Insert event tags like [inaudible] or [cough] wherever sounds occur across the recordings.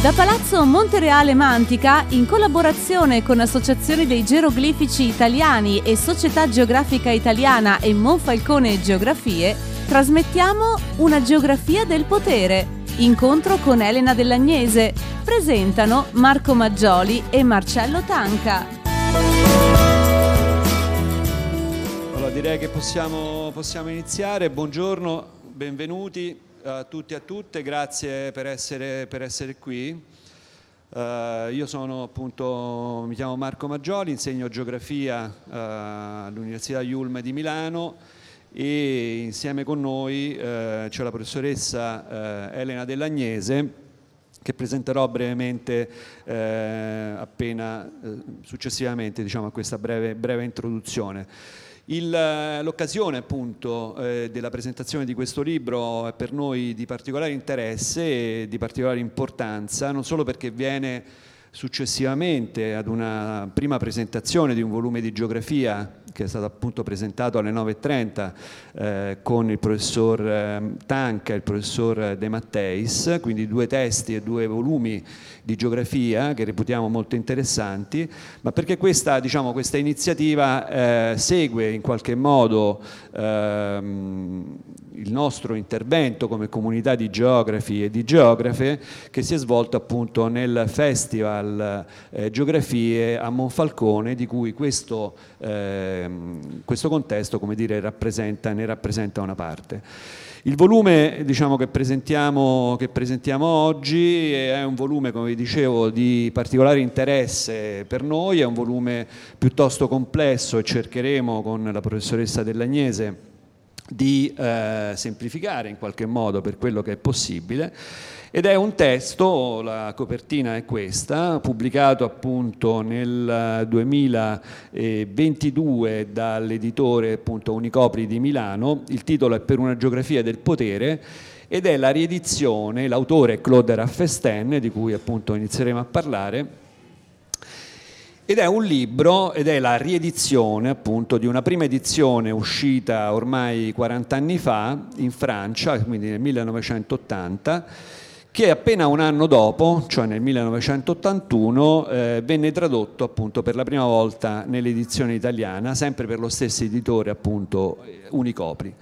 Da Palazzo Montereale Mantica, in collaborazione con associazioni dei geroglifici italiani e Società Geografica Italiana e Monfalcone Geografie, trasmettiamo una geografia del potere. Incontro con Elena Dell'Agnese. Presentano Marco Maggioli e Marcello Tanca. Allora direi che possiamo, possiamo iniziare. Buongiorno, benvenuti a tutti e a tutte, grazie per essere, per essere qui. Uh, io sono appunto, mi chiamo Marco Maggioli, insegno geografia uh, all'Università Iulme di Milano e insieme con noi uh, c'è la professoressa Elena Dell'Agnese che presenterò brevemente appena successivamente diciamo, a questa breve, breve introduzione. Il, l'occasione appunto eh, della presentazione di questo libro è per noi di particolare interesse e di particolare importanza, non solo perché viene successivamente ad una prima presentazione di un volume di geografia che è stato appunto presentato alle 9.30 eh, con il professor eh, Tanca e il professor De Matteis, quindi due testi e due volumi di geografia che reputiamo molto interessanti, ma perché questa, diciamo, questa iniziativa eh, segue in qualche modo ehm, il nostro intervento come comunità di geografi e di geografe che si è svolto appunto nel Festival eh, Geografie a Monfalcone di cui questo, eh, questo contesto come dire, rappresenta, ne rappresenta una parte. Il volume diciamo, che, presentiamo, che, presentiamo, oggi è un volume, come vi dicevo, di particolare interesse per noi, è un volume piuttosto complesso e cercheremo con la professoressa Dell'Agnese di eh, semplificare in qualche modo per quello che è possibile. Ed è un testo, la copertina è questa, pubblicato appunto nel 2022 dall'editore appunto Unicopri di Milano, il titolo è Per una geografia del potere ed è la riedizione, l'autore è Claude Raffesten, di cui appunto inizieremo a parlare, ed è un libro ed è la riedizione appunto di una prima edizione uscita ormai 40 anni fa in Francia, quindi nel 1980, che appena un anno dopo, cioè nel 1981, eh, venne tradotto appunto per la prima volta nell'edizione italiana, sempre per lo stesso editore appunto Unicopri.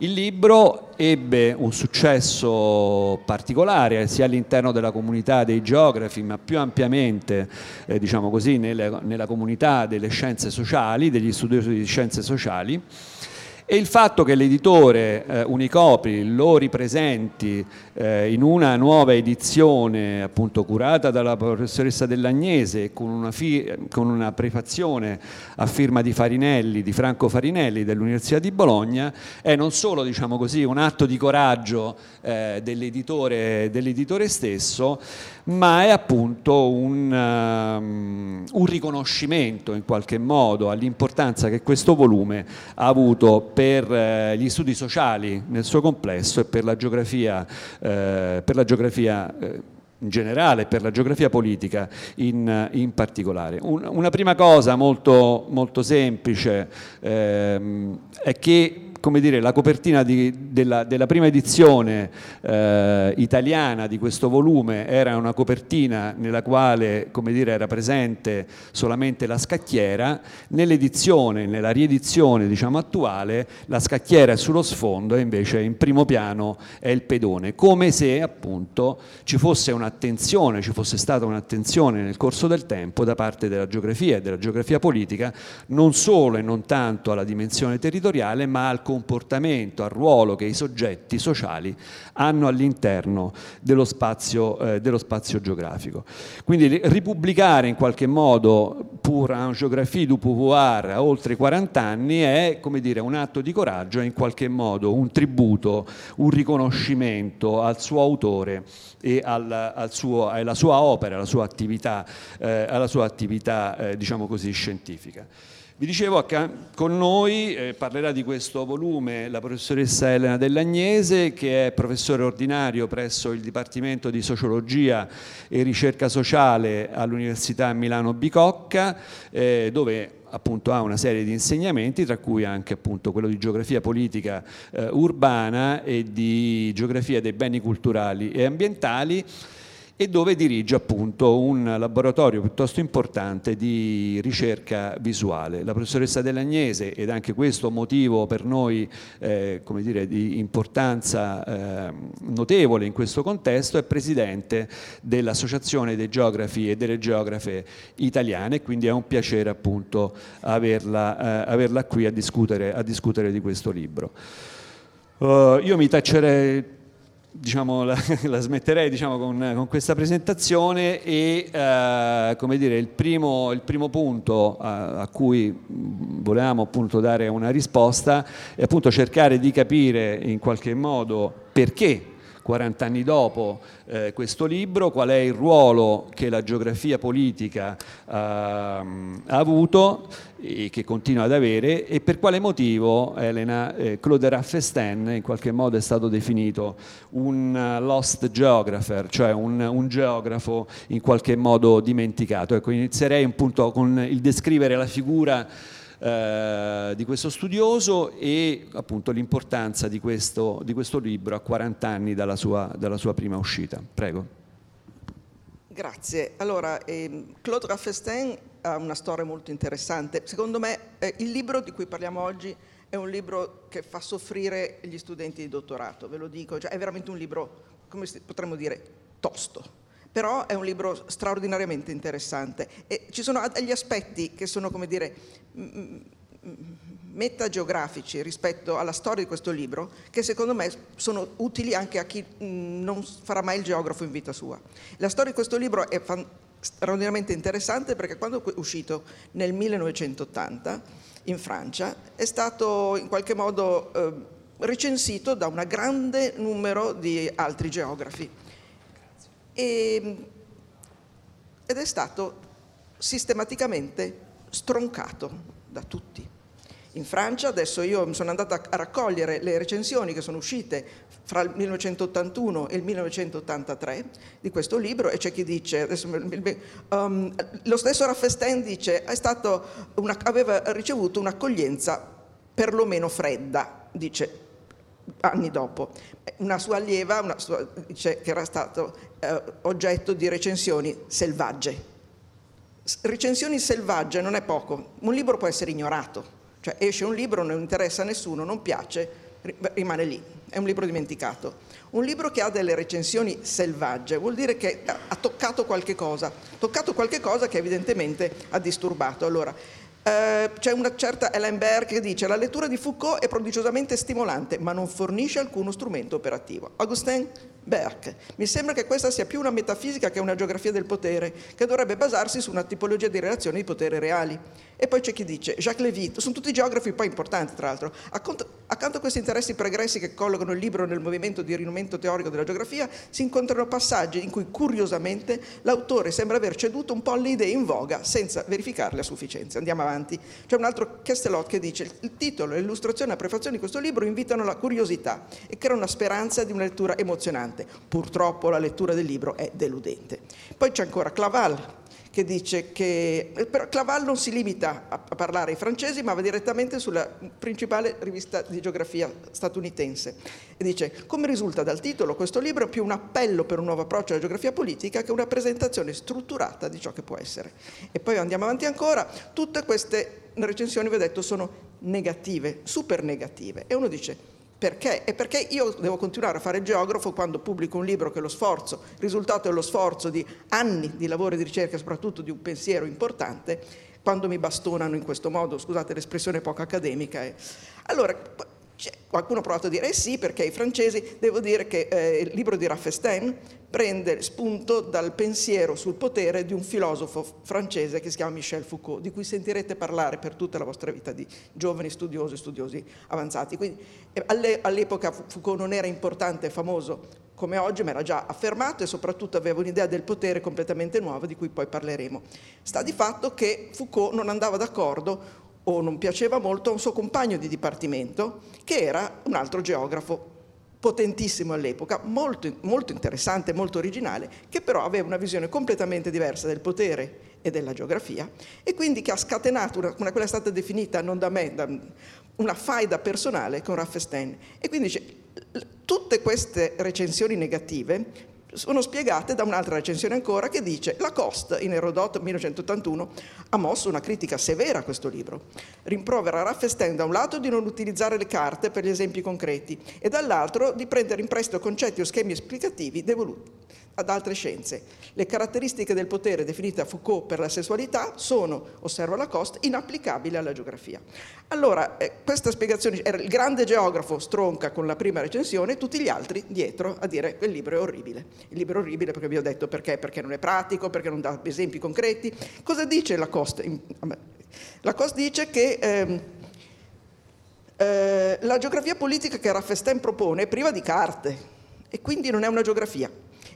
Il libro ebbe un successo particolare sia all'interno della comunità dei geografi, ma più ampiamente eh, diciamo così, nelle, nella comunità delle scienze sociali, degli studiosi di scienze sociali e il fatto che l'editore eh, Unicopri lo ripresenti eh, in una nuova edizione appunto curata dalla professoressa Dell'Agnese con una, fi- con una prefazione a firma di Farinelli, di Franco Farinelli dell'Università di Bologna è non solo diciamo così, un atto di coraggio eh, dell'editore, dell'editore stesso ma è appunto un, um, un, riconoscimento in qualche modo all'importanza che questo volume ha avuto per eh, gli studi sociali nel suo complesso e per la geografia, eh, per la geografia eh, in generale, per la geografia politica in, in particolare. Un, una prima cosa molto, molto semplice ehm, è che come dire, la copertina di, della, della, prima edizione eh, italiana di questo volume era una copertina nella quale come dire, era presente solamente la scacchiera, nell'edizione, nella riedizione diciamo, attuale, la scacchiera è sullo sfondo e invece in primo piano è il pedone, come se appunto ci fosse un'attenzione, ci fosse stata un'attenzione nel corso del tempo da parte della geografia e della geografia politica, non solo e non tanto alla dimensione territoriale, ma al comportamento, al ruolo che i soggetti sociali hanno all'interno dello spazio, eh, dello spazio geografico. Quindi ripubblicare in qualche modo pur en géographie du pouvoir a oltre 40 anni è dire, un atto di coraggio, è in qualche modo un tributo, un riconoscimento al suo autore e al, al suo, alla sua opera, alla sua attività, eh, alla sua attività eh, diciamo così, scientifica. Vi dicevo, con noi eh, parlerà di questo volume la professoressa Elena Dell'Agnese, che è professore ordinario presso il Dipartimento di Sociologia e Ricerca Sociale all'Università Milano Bicocca, eh, dove appunto ha una serie di insegnamenti, tra cui anche appunto quello di geografia politica eh, urbana e di geografia dei beni culturali e ambientali e dove dirige appunto un laboratorio piuttosto importante di ricerca visuale. La professoressa Dell'Agnese, ed anche questo motivo per noi eh, dire, di importanza eh, notevole in questo contesto, è presidente dell'Associazione dei Geografi e delle Geografe Italiane, quindi è un piacere appunto averla, eh, averla qui a discutere, a discutere, di questo libro. Uh, io mi taccerei diciamo, la, [laughs] la, smetterei diciamo, con, con, questa presentazione e eh, come dire, il, primo, il primo punto a, a, cui volevamo appunto dare una risposta è appunto cercare di capire in qualche modo perché 40 anni dopo eh, questo libro, qual è il ruolo che la geografia politica eh, ha avuto e che continua ad avere e per quale motivo Elena eh, Claude Raffesten in qualche modo è stato definito un uh, lost geographer, cioè un, un, geografo in qualche modo dimenticato. Ecco, inizierei appunto con il descrivere la figura eh, di questo studioso e appunto l'importanza di questo, di questo, libro a 40 anni dalla sua, dalla sua prima uscita. Prego. Grazie. Allora, ehm, Claude Raffestin ha una storia molto interessante. Secondo me eh, il libro di cui parliamo oggi è un libro che fa soffrire gli studenti di dottorato, ve lo dico, cioè, è veramente un libro, come potremmo dire, tosto però è un libro straordinariamente interessante e ci sono degli aspetti che sono, come dire, metageografici rispetto alla storia di questo libro che secondo me sono utili anche a chi non farà mai il geografo in vita sua. La storia di questo libro è straordinariamente interessante perché quando è uscito nel 1980 in Francia è stato in qualche modo eh, recensito da un grande numero di altri geografi e, ed è stato sistematicamente stroncato da tutti. In Francia adesso io sono andata a raccogliere le recensioni che sono uscite fra il 1981 e il 1983 di questo libro e c'è chi dice, adesso, um, lo stesso Raffesten dice, una, aveva ricevuto un'accoglienza perlomeno fredda, dice anni dopo. Una sua allieva una sua, dice che era stato eh, oggetto di recensioni selvagge. Recensioni selvagge non è poco, un libro può essere ignorato, cioè esce un libro, non interessa a nessuno, non piace, rimane lì, è un libro dimenticato. Un libro che ha delle recensioni selvagge vuol dire che ha toccato qualche cosa, toccato qualche cosa che evidentemente ha disturbato. Allora, eh, c'è una certa Ellen Baer che dice la lettura di Foucault è prodigiosamente stimolante ma non fornisce alcuno strumento operativo. Augustin Berck. Mi sembra che questa sia più una metafisica che una geografia del potere, che dovrebbe basarsi su una tipologia di relazioni di potere reali. E poi c'è chi dice, Jacques Lévy, sono tutti geografi poi importanti tra l'altro, accanto, accanto a questi interessi pregressi che collocano il libro nel movimento di rinnovamento teorico della geografia, si incontrano passaggi in cui curiosamente l'autore sembra aver ceduto un po' alle idee in voga senza verificarle a sufficienza. Andiamo avanti. C'è un altro Castellot che dice, il titolo l'illustrazione e la prefazione di questo libro invitano la curiosità e creano una speranza di una lettura emozionante. Purtroppo la lettura del libro è deludente. Poi c'è ancora Claval, che dice che eh, però Claval non si limita a, parlare ai francesi ma va direttamente sulla principale rivista di geografia statunitense. E dice come risulta dal titolo questo libro è più un appello per un nuovo approccio alla geografia politica che una presentazione strutturata di ciò che può essere. E poi andiamo avanti ancora. Tutte queste recensioni vi ho detto sono negative super negative e uno dice perché? E perché io devo continuare a fare geografo quando pubblico un libro che lo sforzo, il risultato è lo sforzo di anni di lavoro di ricerca, soprattutto di un pensiero importante, quando mi bastonano in questo modo, scusate l'espressione poco accademica. Eh. Allora, qualcuno ha provato a dire eh sì, perché i francesi, devo dire che eh, il libro di Raffestin prende spunto dal pensiero sul potere di un filosofo francese che si chiama Michel Foucault, di cui sentirete parlare per tutta la vostra vita di giovani studiosi e studiosi avanzati. Quindi, eh, all'epoca Foucault non era importante e famoso come oggi, ma era già affermato e soprattutto aveva un'idea del potere completamente nuova di cui poi parleremo. Sta di fatto che Foucault non andava d'accordo o non piaceva molto a un suo compagno di dipartimento, che era un altro geografo potentissimo all'epoca, molto, molto interessante, molto originale, che però aveva una visione completamente diversa del potere e della geografia e quindi che ha scatenato una, una quella è stata definita non da me, da una faida personale con Raffestein. E quindi dice, tutte queste recensioni negative sono spiegate da un'altra recensione ancora che dice Lacoste in Erodoto 1981 ha mosso una critica severa a questo libro. Rimprovera Raffesten da un lato di non utilizzare le carte per gli esempi concreti e dall'altro di prendere in prestito concetti o schemi esplicativi devoluti ad altre scienze. Le caratteristiche del potere definite a Foucault per la sessualità sono, osserva Lacoste, inapplicabili alla geografia. Allora, eh, questa spiegazione era il grande geografo stronca con la prima recensione, tutti gli altri dietro a dire che il libro è orribile. Il libro è orribile perché vi ho detto perché, perché non è pratico, perché non dà esempi concreti. Cosa dice Lacoste? Lacoste dice che ehm, eh, la geografia politica che Raffesten propone è priva di carte e quindi non è una geografia.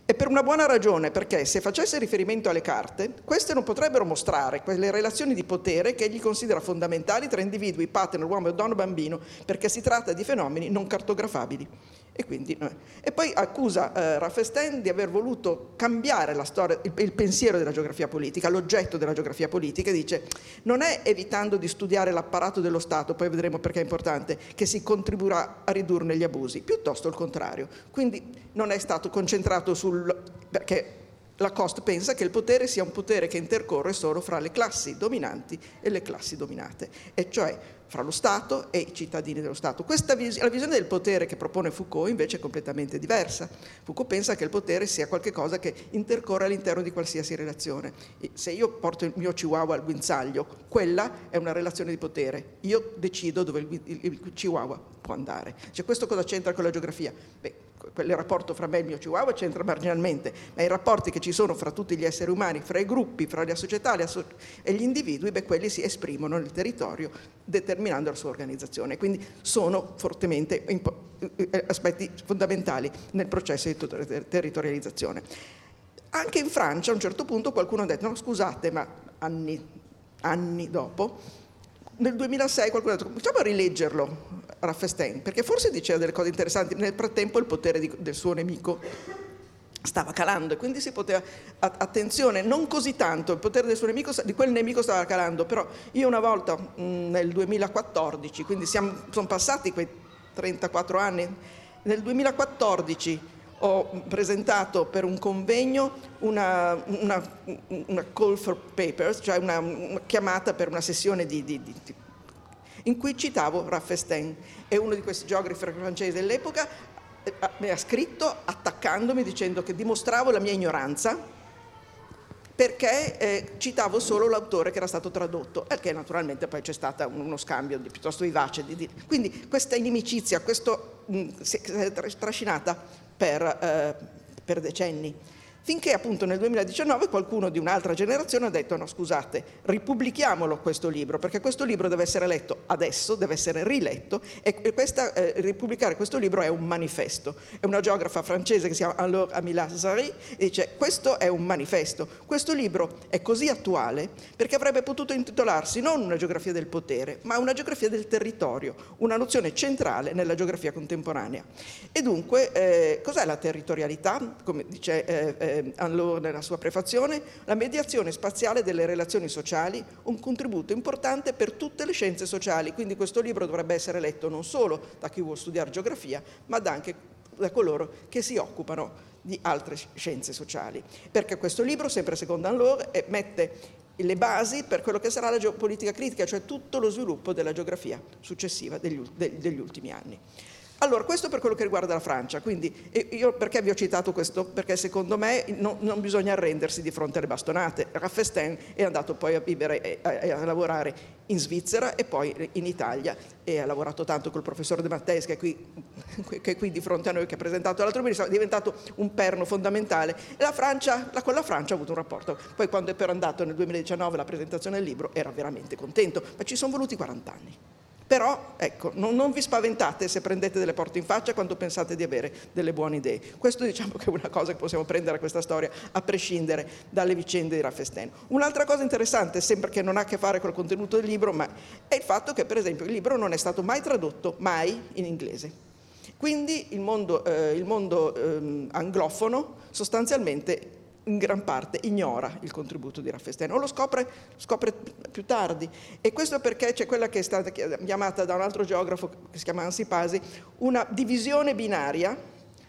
E per una buona ragione, perché se facesse riferimento alle carte, queste non potrebbero mostrare quelle relazioni di potere che egli considera fondamentali tra individui, partner, uomo, donna, bambino, perché si tratta di fenomeni non cartografabili. E, quindi, eh. e poi accusa eh, Raffesten di aver voluto cambiare storia, il, il, pensiero della geografia politica, l'oggetto della geografia politica, e dice non è evitando di studiare l'apparato dello Stato, poi vedremo perché è importante, che si contribuirà a ridurne gli abusi, piuttosto il contrario. Quindi non è stato concentrato sul... perché Lacoste pensa che il potere sia un potere che intercorre solo fra le classi dominanti e le classi dominate, e cioè fra lo Stato e i cittadini dello Stato. Questa vis- la visione del potere che propone Foucault invece è completamente diversa. Foucault pensa che il potere sia qualcosa che intercorre all'interno di qualsiasi relazione. Se io porto il mio chihuahua al guinzaglio, quella è una relazione di potere. Io decido dove il, il, il chihuahua può andare. Cioè, questo cosa c'entra con la geografia? Beh, il rapporto fra me e il mio chihuahua c'entra marginalmente, ma i rapporti che ci sono fra tutti gli esseri umani, fra i gruppi, fra le società e gli individui, beh, quelli si esprimono nel territorio determinando la sua organizzazione. Quindi sono fortemente eh, aspetti fondamentali nel processo di territorializzazione. Anche in Francia a un certo punto qualcuno ha detto no scusate ma anni, anni dopo nel 2006 qualcuno ha detto facciamo a rileggerlo Raffestein, perché forse diceva delle cose interessanti, nel frattempo il potere di, del suo nemico stava calando e quindi si poteva, attenzione, non così tanto, il potere del suo nemico, di quel nemico stava calando, però io una volta nel 2014, quindi siamo, sono passati quei 34 anni, nel 2014 ho presentato per un convegno una, una, una call for papers, cioè una, una, chiamata per una sessione di, di, di in cui citavo Raffesten e uno di questi geografi francesi dell'epoca eh, mi ha scritto attaccandomi dicendo che dimostravo la mia ignoranza perché eh, citavo solo l'autore che era stato tradotto, e che naturalmente poi c'è stato uno scambio piuttosto vivace. Di, di, quindi questa inimicizia questo, mh, si è trascinata per, eh, per decenni finché appunto nel 2019 qualcuno di un'altra generazione ha detto no scusate, ripubblichiamolo questo libro, perché questo libro deve essere letto adesso, deve essere riletto e questa, eh, ripubblicare questo libro è un manifesto. È una geografa francese che si chiama Alain Amila Zari e dice questo è un manifesto, questo libro è così attuale perché avrebbe potuto intitolarsi non una geografia del potere, ma una geografia del territorio, una nozione centrale nella geografia contemporanea. E dunque eh, cos'è la territorialità? Come dice eh, eh Anlor nella sua prefazione, la mediazione spaziale delle relazioni sociali, un contributo importante per tutte le scienze sociali, quindi questo libro dovrebbe essere letto non solo da chi vuole studiare geografia, ma anche da coloro che si occupano di altre scienze sociali. Perché questo libro, sempre secondo Anlor, eh, mette le basi per quello che sarà la geopolitica critica, cioè tutto lo sviluppo della geografia successiva degli, degli ultimi anni. Allora, questo per quello che riguarda la Francia, quindi io perché vi ho citato questo? Perché secondo me no, non bisogna arrendersi di fronte alle bastonate. Raffesten è andato poi a vivere e a, a, lavorare in Svizzera e poi in Italia e ha lavorato tanto col professore De Matteis che è qui, che è qui di fronte a noi, che ha presentato l'altro mese, è diventato un perno fondamentale. E la Francia, la, con la Francia ha avuto un rapporto. Poi quando è però andato nel 2019 la presentazione del libro era veramente contento, ma ci sono voluti 40 anni. Però ecco, non, non, vi spaventate se prendete delle porte in faccia quando pensate di avere delle buone idee. Questo diciamo che è una cosa che possiamo prendere a questa storia, a prescindere dalle vicende di Raffesten. Un'altra cosa interessante, sempre che non ha a che fare col contenuto del libro, ma è il fatto che per esempio il libro non è stato mai tradotto, mai in inglese. Quindi il mondo, eh, il mondo eh, anglofono sostanzialmente in gran parte ignora il contributo di Raffesten o lo scopre, scopre, più tardi. E questo perché c'è quella che è stata chiamata da un altro geografo che si chiama Ansipasi una divisione binaria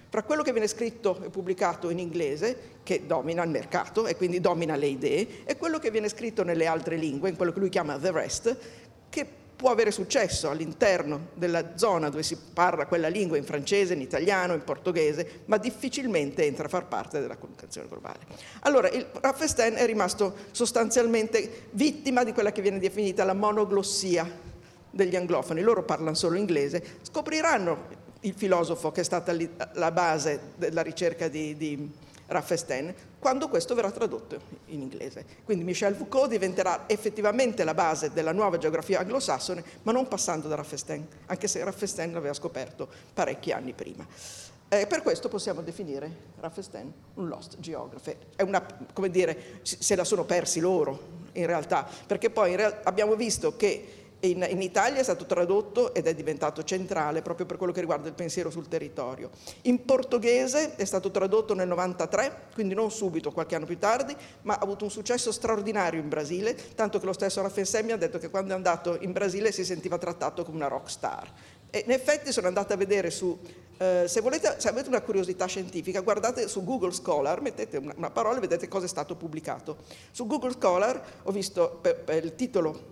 fra quello che viene scritto e pubblicato in inglese, che domina il mercato e quindi domina le idee, e quello che viene scritto nelle altre lingue, in quello che lui chiama the rest, che può avere successo all'interno della zona dove si parla quella lingua in francese, in italiano, in portoghese, ma difficilmente entra a far parte della comunicazione globale. Allora, il Raffestein è rimasto sostanzialmente vittima di quella che viene definita la monoglossia degli anglofoni, loro parlano solo inglese, scopriranno il filosofo che è stata la base della ricerca di, di Raffestein, quando questo verrà tradotto in inglese. Quindi Michel Foucault diventerà effettivamente la base della nuova geografia anglosassone, ma non passando da Raffestein, anche se Raffestein l'aveva scoperto parecchi anni prima. Eh, per questo possiamo definire Raffestein un lost geographer. È una, come dire, se la sono persi loro in realtà, perché poi real- abbiamo visto che in, in, Italia è stato tradotto ed è diventato centrale proprio per quello che riguarda il pensiero sul territorio. In portoghese è stato tradotto nel 93, quindi non subito, qualche anno più tardi, ma ha avuto un successo straordinario in Brasile, tanto che lo stesso Raffensemi ha detto che quando è andato in Brasile si sentiva trattato come una rock star. E in effetti sono andata a vedere su, eh, se, volete, se avete una curiosità scientifica, guardate su Google Scholar, mettete una, una parola e vedete cosa è stato pubblicato. Su Google Scholar ho visto per, per il titolo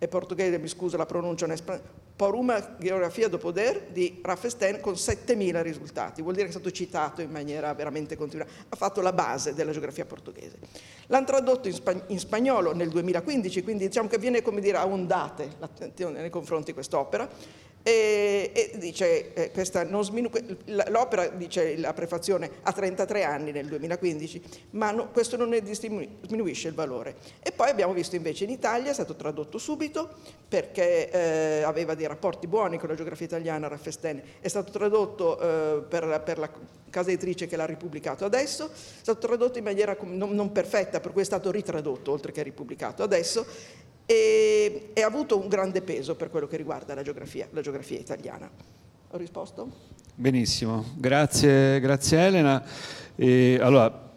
è portoghese, mi scuso la pronuncia, por una geografia do poder di Raffestein con 7.000 risultati, vuol dire che è stato citato in maniera veramente continua, ha fatto la base della geografia portoghese. L'hanno tradotto in, spag- in, spagnolo nel 2015, quindi diciamo che viene come dire a ondate l'attenzione nei confronti di quest'opera e, e dice, eh, sminu- l'opera, dice la prefazione, ha 33 anni nel 2015, ma no, questo non ne diminuisce il valore. E poi abbiamo visto invece in Italia, è stato tradotto subito perché eh, aveva dei rapporti buoni con la geografia italiana, Raffestene, è stato tradotto eh, per, per, la casa editrice che l'ha ripubblicato adesso, è stato tradotto in maniera non, non perfetta, per cui è stato ritradotto oltre che ripubblicato adesso e, e, ha avuto un grande peso per quello che riguarda la geografia, la geografia italiana. Ho risposto? Benissimo, grazie, grazie Elena. E, allora,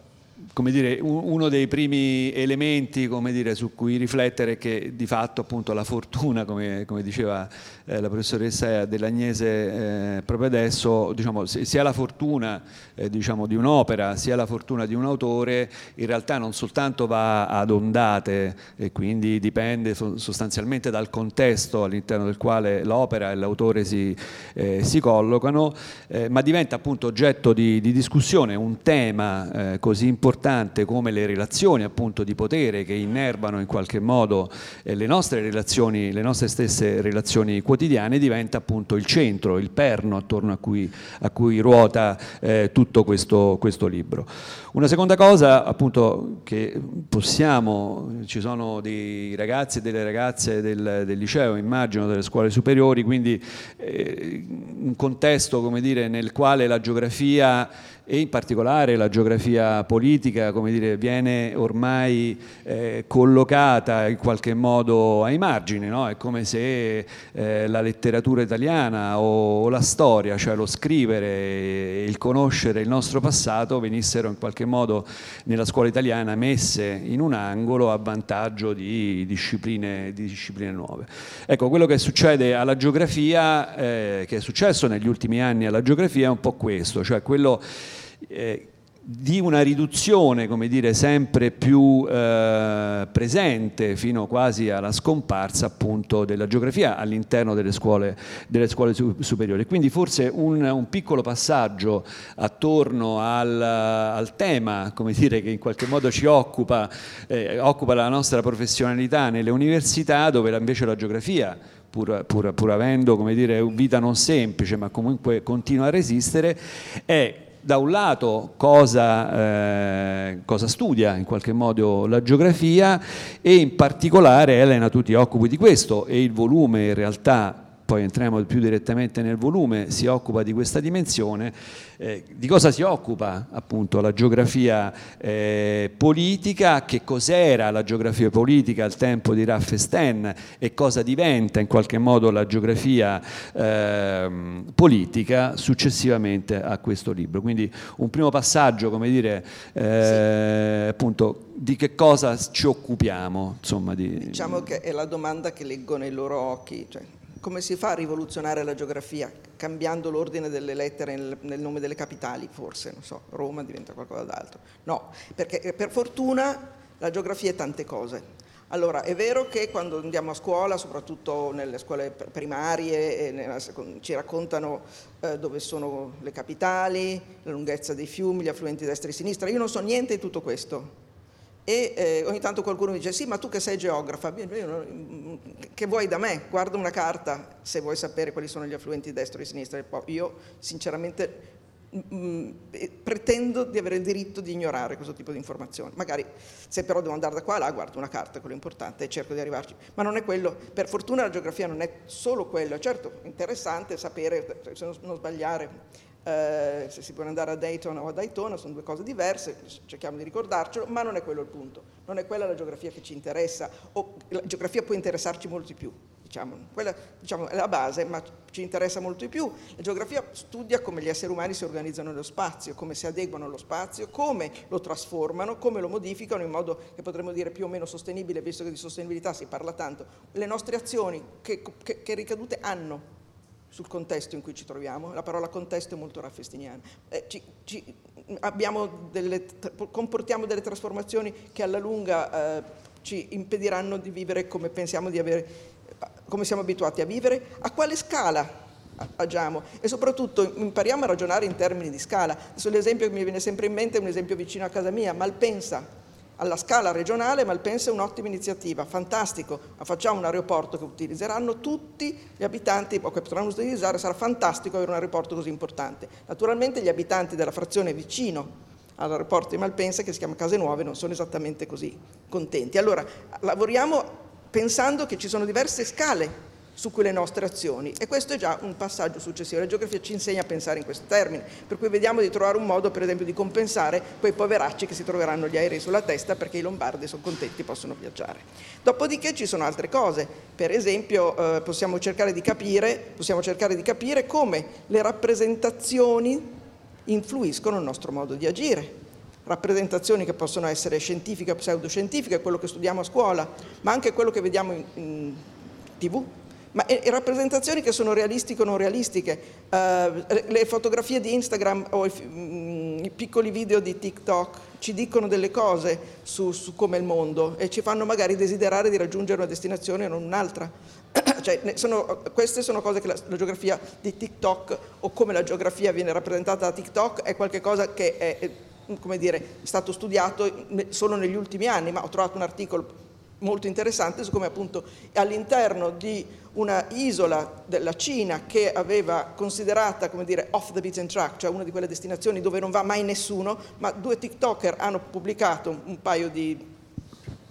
come dire, uno dei primi elementi dire, su cui riflettere è che di fatto appunto, la fortuna, come, come diceva eh, la professoressa dell'Agnese eh, proprio adesso, diciamo, sia la fortuna eh, diciamo, di un'opera sia la fortuna di un autore in realtà non soltanto va ad ondate e quindi dipende sostanzialmente dal contesto all'interno del quale l'opera e l'autore si, eh, si collocano, eh, ma diventa appunto oggetto di, di discussione, un tema eh, così importante come le relazioni appunto di potere che innervano in qualche modo le nostre relazioni, le nostre stesse relazioni quotidiane, diventa appunto il centro, il perno attorno a cui, a cui ruota eh, tutto questo, questo libro. Una seconda cosa appunto che possiamo, ci sono dei ragazzi e delle ragazze del, del liceo, immagino, delle scuole superiori, quindi eh, un contesto come dire, nel quale la geografia e in particolare la geografia politica come dire, viene ormai eh, collocata in qualche modo ai margini, no? è come se eh, la letteratura italiana o, o, la storia, cioè lo scrivere e il conoscere il nostro passato venissero in qualche modo nella scuola italiana messe in un angolo a vantaggio di discipline, di discipline nuove. Ecco, quello che succede alla geografia, eh, che è successo negli ultimi anni alla geografia è un po' questo, cioè quello eh, di una riduzione, dire, sempre più eh, presente fino quasi alla scomparsa appunto della geografia all'interno delle scuole, delle scuole superiori. Quindi forse un, un, piccolo passaggio attorno al, al, tema, dire, che in qualche modo ci occupa, eh, occupa la nostra professionalità nelle università, dove invece la geografia Pur, pur, pur, avendo dire, vita non semplice, ma comunque continua a resistere, è da un lato cosa, eh, cosa, studia in qualche modo la geografia e in particolare Elena tu ti occupi di questo e il volume in realtà poi entriamo più direttamente nel volume, si occupa di questa dimensione. Eh, di cosa si occupa appunto la geografia eh, politica, che cos'era la geografia politica al tempo di Raffesten e cosa diventa in qualche modo la geografia eh, politica successivamente a questo libro. Quindi un primo passaggio, come dire, eh, sì. appunto di che cosa ci occupiamo. Insomma, di... Diciamo che è la domanda che leggo nei loro occhi. Cioè come si fa a rivoluzionare la geografia? Cambiando l'ordine delle lettere nel, nel, nome delle capitali, forse, non so, Roma diventa qualcosa d'altro. No, perché eh, per fortuna la geografia è tante cose. Allora, è vero che quando andiamo a scuola, soprattutto nelle scuole primarie, ci raccontano eh, dove sono le capitali, la lunghezza dei fiumi, gli affluenti destra e sinistra. Io non so niente di tutto questo e eh, ogni tanto qualcuno mi dice sì ma tu che sei geografa, che vuoi da me? Guarda una carta se vuoi sapere quali sono gli affluenti destra e sinistra. Io sinceramente mh, mm, eh, pretendo di avere il diritto di ignorare questo tipo di informazioni. Magari se però devo andare da qua là guardo una carta, quello importante e cerco di arrivarci. Ma non è quello, per fortuna la geografia non è solo quello, certo interessante sapere, se non sbagliare, eh, se si può andare a Dayton o a Daytona, sono due cose diverse, cerchiamo di ricordarcelo, ma non è quello il punto, non è quella la geografia che ci interessa, o la geografia può interessarci molto di più, diciamo, quella diciamo, è la base, ma ci interessa molto di più. La geografia studia come gli esseri umani si organizzano nello spazio, come si adeguano allo spazio, come lo trasformano, come lo modificano in modo che potremmo dire più o meno sostenibile, visto che di sostenibilità si parla tanto, le nostre azioni che, che, che ricadute hanno sul contesto in cui ci troviamo, la parola contesto è molto raffestiniana, eh, ci, ci, delle, comportiamo delle trasformazioni che alla lunga eh, ci impediranno di vivere come pensiamo di avere, come siamo abituati a vivere, a quale scala agiamo. E soprattutto impariamo a ragionare in termini di scala. Adesso l'esempio che mi viene sempre in mente è un esempio vicino a casa mia, Malpensa alla scala regionale Malpensa è un'ottima iniziativa, fantastico, ma facciamo un aeroporto che utilizzeranno tutti gli abitanti o che potranno utilizzare, sarà fantastico avere un aeroporto così importante. Naturalmente gli abitanti della frazione vicino all'aeroporto di Malpensa, che si chiama Case Nuove, non sono esattamente così contenti. Allora, lavoriamo pensando che ci sono diverse scale su quelle nostre azioni e questo è già un passaggio successivo. La geografia ci insegna a pensare in questi termini, per cui vediamo di trovare un modo per esempio di compensare quei poveracci che si troveranno gli aerei sulla testa perché i lombardi sono contenti e possono viaggiare. Dopodiché ci sono altre cose, per esempio eh, possiamo, cercare capire, possiamo cercare di capire come le rappresentazioni influiscono il nostro modo di agire rappresentazioni che possono essere scientifiche pseudoscientifiche, quello che studiamo a scuola, ma anche quello che vediamo in, in tv, ma e, e rappresentazioni che sono realistiche o non realistiche, uh, le fotografie di Instagram o i, mm, i, piccoli video di TikTok ci dicono delle cose su, su come è il mondo e ci fanno magari desiderare di raggiungere una destinazione e non un'altra. [coughs] cioè, sono, queste sono cose che la, la, geografia di TikTok o come la geografia viene rappresentata da TikTok è qualcosa che è, è dire, è stato studiato solo negli ultimi anni, ma ho trovato un articolo molto interessante su come appunto all'interno di una isola della Cina che aveva considerata come dire off the beaten track, cioè una di quelle destinazioni dove non va mai nessuno, ma due TikToker hanno pubblicato un paio di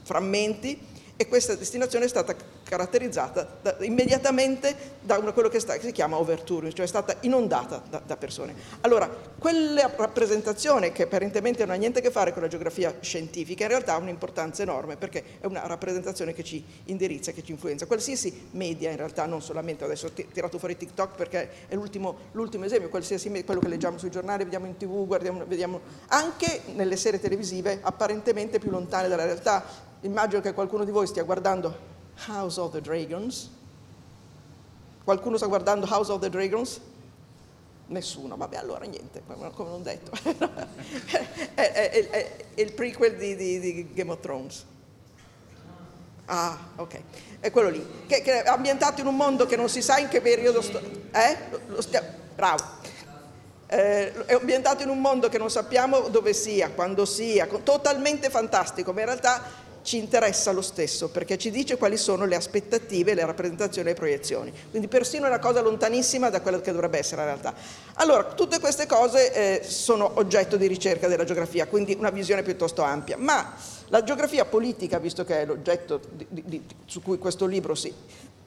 frammenti e questa destinazione è stata caratterizzata da, immediatamente da una, quello che, sta, che, si chiama overtourism, cioè è stata inondata da, da, persone. Allora, quella rappresentazione che apparentemente non ha niente a che fare con la geografia scientifica, in realtà ha un'importanza enorme perché è una rappresentazione che ci indirizza, che ci influenza. Qualsiasi media in realtà, non solamente, adesso ho tirato fuori TikTok perché è l'ultimo, l'ultimo esempio, qualsiasi media, quello che leggiamo sui giornali, vediamo in tv, guardiamo, vediamo anche nelle serie televisive apparentemente più lontane dalla realtà. Immagino che qualcuno di voi stia guardando House of the Dragons? Qualcuno sta guardando House of the Dragons? Nessuno, vabbè allora niente, come non detto. [laughs] è, è, è, è, il prequel di, di, di, Game of Thrones. Ah, ok, è quello lì, che, che, è ambientato in un mondo che non si sa in che periodo... Sto, eh? Lo stia, bravo. Eh, è ambientato in un mondo che non sappiamo dove sia, quando sia, totalmente fantastico, ma in realtà ci interessa lo stesso perché ci dice quali sono le aspettative, le rappresentazioni e le proiezioni. Quindi persino una cosa lontanissima da quella che dovrebbe essere la realtà. Allora, tutte queste cose eh, sono oggetto di ricerca della geografia, quindi una visione piuttosto ampia. Ma la geografia politica, visto che è l'oggetto di, di, su cui questo libro si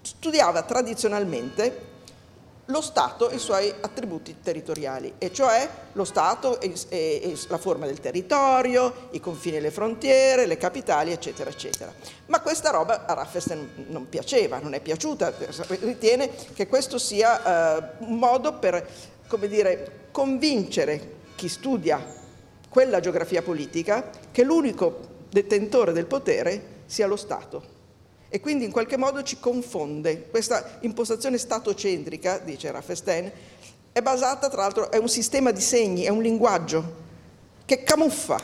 studiava tradizionalmente lo Stato e i suoi attributi territoriali, e cioè lo Stato e, e, e, la forma del territorio, i confini e le frontiere, le capitali, eccetera, eccetera. Ma questa roba a Raffesten non piaceva, non è piaciuta, ritiene che questo sia eh, un modo per, come dire, convincere chi studia quella geografia politica che l'unico detentore del potere sia lo Stato e quindi in qualche modo ci confonde. Questa impostazione statocentrica, dice Raffesten, è basata tra l'altro, è un sistema di segni, è un linguaggio che camuffa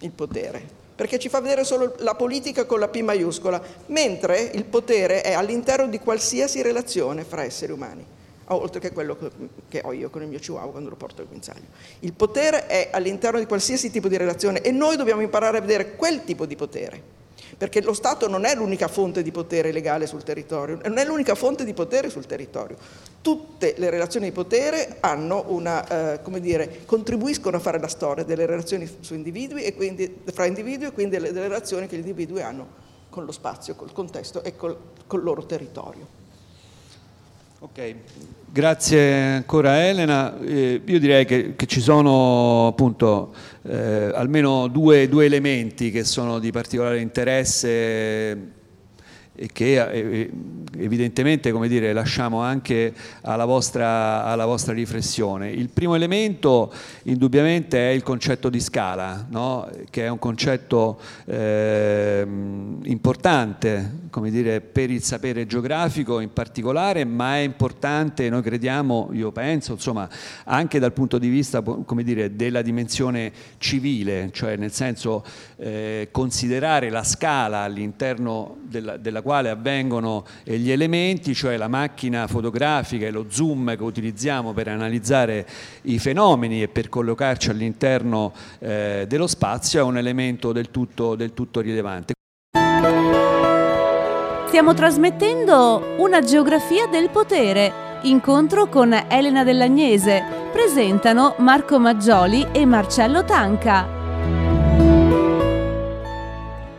il potere, perché ci fa vedere solo la politica con la P maiuscola, mentre il potere è all'interno di qualsiasi relazione fra esseri umani, oltre che quello che ho io con il mio chihuahua quando lo porto al guinzaglio. Il potere è all'interno di qualsiasi tipo di relazione e noi dobbiamo imparare a vedere quel tipo di potere perché lo Stato non è l'unica fonte di potere legale sul territorio, non è l'unica fonte di potere sul territorio. Tutte le relazioni di potere una, eh, dire, contribuiscono a fare la storia delle relazioni individui quindi, fra individui e quindi delle, delle, relazioni che gli individui hanno con lo spazio, col contesto e col, col loro territorio. Ok, grazie ancora Elena. Eh, io direi che, che, ci sono appunto eh, almeno due, due, elementi che sono di particolare interesse che eh, evidentemente dire, lasciamo anche alla vostra, alla vostra, riflessione. Il primo elemento indubbiamente è il concetto di scala, no? che è un concetto eh, importante dire, per il sapere geografico in particolare, ma è importante, noi crediamo, io penso, insomma, anche dal punto di vista dire, della dimensione civile, cioè nel senso eh, considerare la scala all'interno della, della quale avvengono eh, gli elementi, cioè la macchina fotografica e lo zoom che utilizziamo per analizzare i fenomeni e per collocarci all'interno eh, dello spazio, è un elemento del tutto, del tutto rilevante. Stiamo trasmettendo una geografia del potere. Incontro con Elena Dell'Agnese. Presentano Marco Maggioli e Marcello Tanca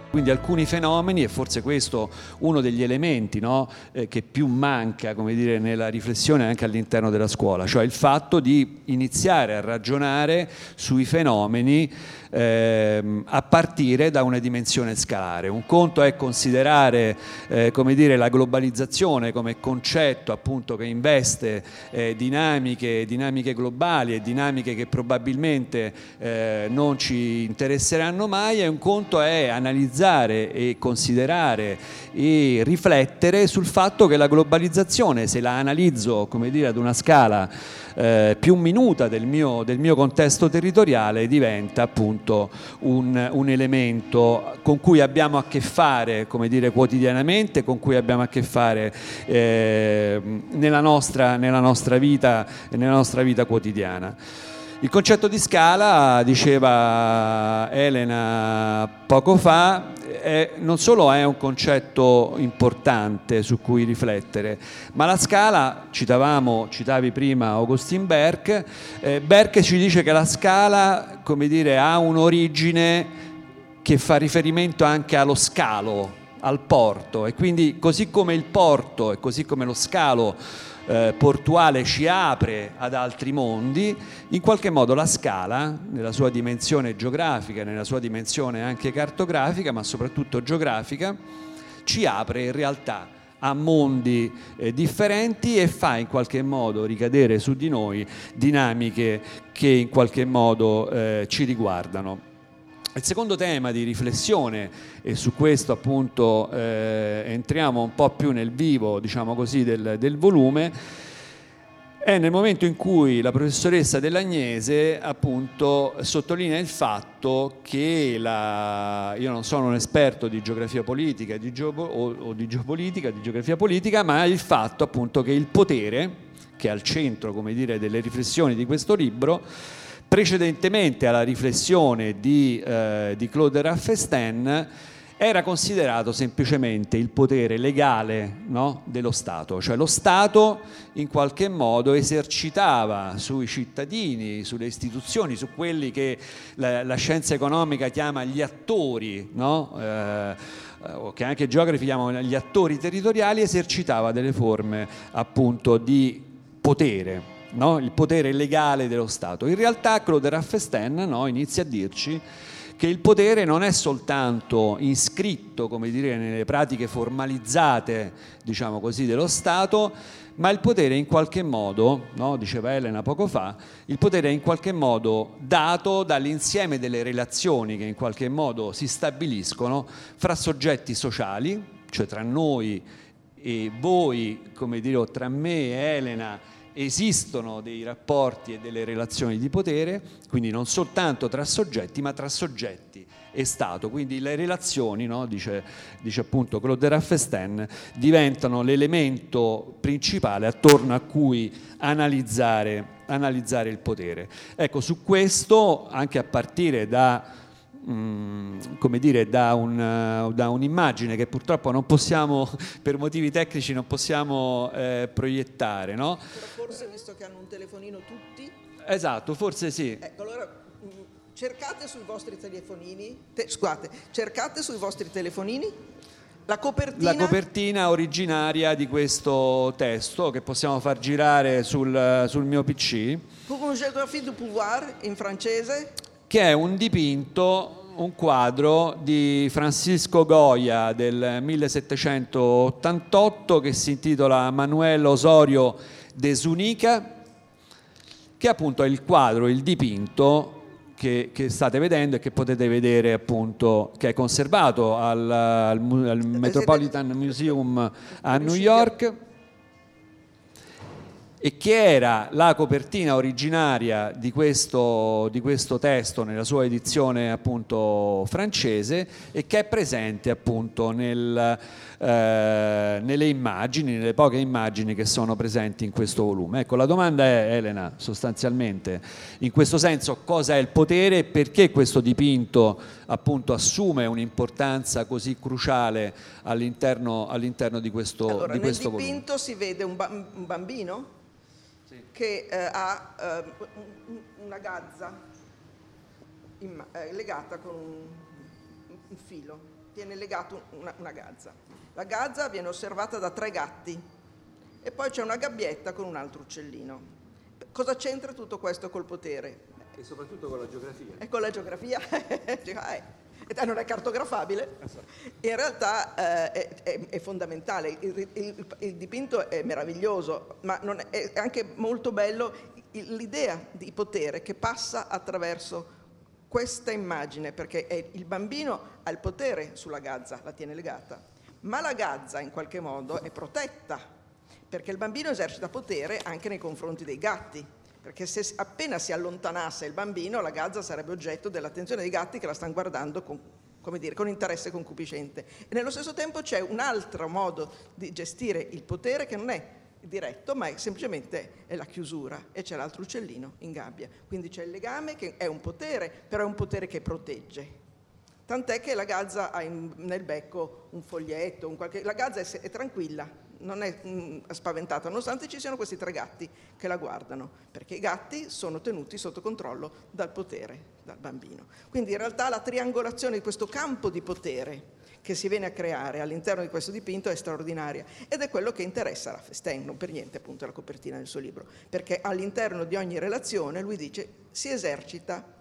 quindi alcuni fenomeni e forse questo uno degli elementi no, eh, che più manca dire, nella riflessione anche all'interno della scuola, cioè il fatto di iniziare a ragionare sui fenomeni ehm, a partire da una dimensione scalare. Un conto è considerare eh, come dire, la globalizzazione come concetto appunto, che investe eh, dinamiche, dinamiche, globali e dinamiche che probabilmente eh, non ci interesseranno mai e un conto è analizzare e considerare e riflettere sul fatto che la globalizzazione, se la analizzo come dire, ad una scala eh, più minuta del mio, del mio, contesto territoriale diventa appunto un, un, elemento con cui abbiamo a che fare come dire, quotidianamente, con cui abbiamo a che fare eh, nella, nostra, nella, nostra vita, nella nostra vita quotidiana. Il concetto di scala, diceva Elena poco fa, è, non solo è un concetto importante su cui riflettere, ma la scala, citavamo, citavi prima Augustin Berg, eh, Berg ci dice che la scala dire, ha un'origine che fa riferimento anche allo scalo, al porto. E quindi così come il porto e così come lo scalo eh, portuale ci apre ad altri mondi, in qualche modo la scala, nella sua dimensione geografica, nella sua dimensione anche cartografica, ma soprattutto geografica, ci apre in realtà a mondi eh, differenti e fa in qualche modo ricadere su di noi dinamiche che in qualche modo eh, ci riguardano. Il secondo tema di riflessione, e su questo appunto eh, entriamo un po' più nel vivo, diciamo così, del, del, volume, è nel momento in cui la professoressa dell'Agnese appunto sottolinea il fatto che la, io non sono un esperto di geografia politica di geo, o, o di geopolitica, di geografia politica, ma il fatto appunto che il potere, che è al centro come dire, delle riflessioni di questo libro, precedentemente alla riflessione di, eh, di Claude Raffesten era considerato semplicemente il potere legale no, dello Stato, cioè lo Stato in qualche modo esercitava sui cittadini, sulle istituzioni, su quelli che la, la scienza economica chiama gli attori, no? eh, che anche i geografi chiamano gli attori territoriali, esercitava delle forme appunto di potere no? il potere legale dello Stato. In realtà Claude Raffesten no, inizia a dirci che il potere non è soltanto iscritto, come dire, nelle pratiche formalizzate, diciamo così, dello Stato, ma il potere in qualche modo, no, diceva Elena poco fa, il potere è in qualche modo dato dall'insieme delle relazioni che in qualche modo si stabiliscono fra soggetti sociali, cioè tra noi e voi, come dire, tra me e Elena, esistono dei rapporti e delle relazioni di potere, quindi non soltanto tra soggetti, ma tra soggetti e Stato. Quindi le relazioni, no, dice, dice, appunto Claude Raffesten, diventano l'elemento principale attorno a cui analizzare, analizzare il potere. Ecco, su questo, anche a partire da come dire, da, un, da, un'immagine che purtroppo non possiamo, [laughs] per motivi tecnici, non possiamo eh, proiettare. No? forse, visto che hanno un telefonino tutti... Esatto, forse sì. Ecco, allora mm, cercate sui vostri telefonini, te, scusate, cercate sui vostri telefonini la copertina... la copertina... originaria di questo testo che possiamo far girare sul, sul mio PC. Pour une géographie du pouvoir in francese che è un dipinto, un quadro di Francisco Goya del 1788 che si intitola Manuel Osorio de Zunica, che appunto è il quadro, il dipinto che, che, state vedendo e che potete vedere appunto che è conservato al, al, al Metropolitan Museum a New York e che era la copertina originaria di questo, di questo, testo nella sua edizione appunto francese e che è presente appunto nel, eh, nelle immagini, nelle poche immagini che sono presenti in questo volume. Ecco, la domanda è, Elena, sostanzialmente, in questo senso cosa è il potere e perché questo dipinto appunto assume un'importanza così cruciale all'interno, all'interno di questo, allora, di questo volume? Nel dipinto si vede un, ba- un bambino che eh, ha eh, una gazza in, eh, legata con un, un, filo, tiene legato una, una gazza. La gazza viene osservata da tre gatti e poi c'è una gabbietta con un altro uccellino. Cosa c'entra tutto questo col potere? E soprattutto con la geografia. E con la geografia. [laughs] [laughs] Eh, e non è cartografabile, in realtà eh, è, è, fondamentale. Il, il, il, dipinto è meraviglioso, ma è, è anche molto bello l'idea di potere che passa attraverso questa immagine, perché il bambino ha il potere sulla gazza, la tiene legata, ma la gazza in qualche modo è protetta, perché il bambino esercita potere anche nei confronti dei gatti perché se appena si allontanasse il bambino la gazza sarebbe oggetto dell'attenzione dei gatti che la stanno guardando con, dire, con interesse concupiscente. E nello stesso tempo c'è un altro modo di gestire il potere che non è diretto, ma è semplicemente è la chiusura e c'è l'altro uccellino in gabbia. Quindi c'è il legame che è un potere, però è un potere che protegge. Tant'è che la gazza ha in, nel becco un foglietto, un qualche, la gazza è, è tranquilla, non è mh, mm, spaventata, nonostante ci siano questi tre gatti che la guardano, perché i gatti sono tenuti sotto controllo dal potere, dal bambino. Quindi in realtà la triangolazione di questo campo di potere che si viene a creare all'interno di questo dipinto è straordinaria ed è quello che interessa Raffestein, non per niente appunto la copertina del suo libro, perché all'interno di ogni relazione lui dice si esercita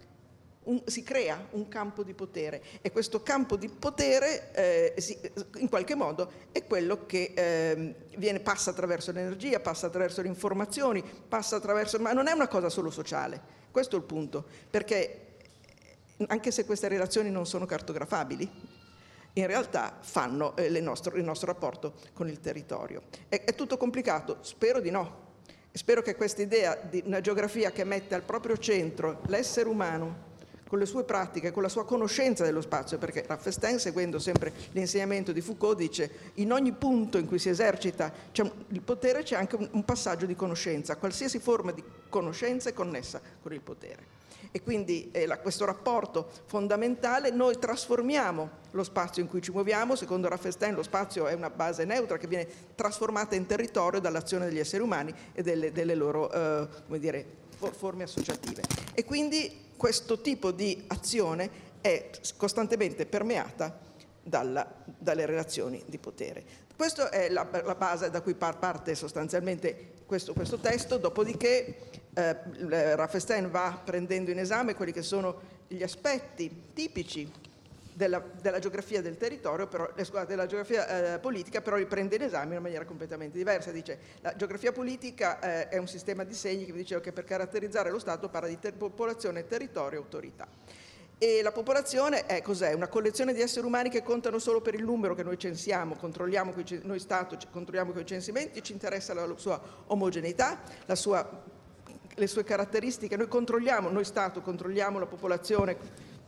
un, si crea un campo di potere e questo campo di potere eh, si, in qualche modo è quello che eh, viene, passa attraverso l'energia, passa attraverso le informazioni, passa attraverso... ma non è una cosa solo sociale, questo è il punto, perché anche se queste relazioni non sono cartografabili, in realtà fanno eh, nostro, il nostro rapporto con il territorio. È, è tutto complicato? Spero di no. Spero che questa idea di una geografia che mette al proprio centro l'essere umano con le sue pratiche, con la sua conoscenza dello spazio, perché Raffestein, seguendo sempre l'insegnamento di Foucault, dice in ogni punto in cui si esercita il potere c'è anche un, passaggio di conoscenza, qualsiasi forma di conoscenza è connessa con il potere. E quindi eh, la, questo rapporto fondamentale noi trasformiamo lo spazio in cui ci muoviamo, secondo Raffestein lo spazio è una base neutra che viene trasformata in territorio dall'azione degli esseri umani e delle, delle loro eh, dire, forme associative. E quindi questo tipo di azione è costantemente permeata dalla, dalle relazioni di potere. Questa è la, la, base da cui parte sostanzialmente questo, questo testo, dopodiché eh, Raffestein va prendendo in esame quelli che sono gli aspetti tipici della, della, geografia del territorio, però, eh, scusate, della geografia eh, politica, però li prende in esame in maniera completamente diversa. Dice la geografia politica eh, è un sistema di segni che vi dicevo che per caratterizzare lo Stato parla di ter- popolazione, territorio e autorità. E la popolazione è cos'è? Una collezione di esseri umani che contano solo per il numero che noi censiamo, controlliamo noi Stato controlliamo quei censimenti, ci interessa la sua omogeneità, la sua, le sue caratteristiche, noi controlliamo, noi Stato controlliamo la popolazione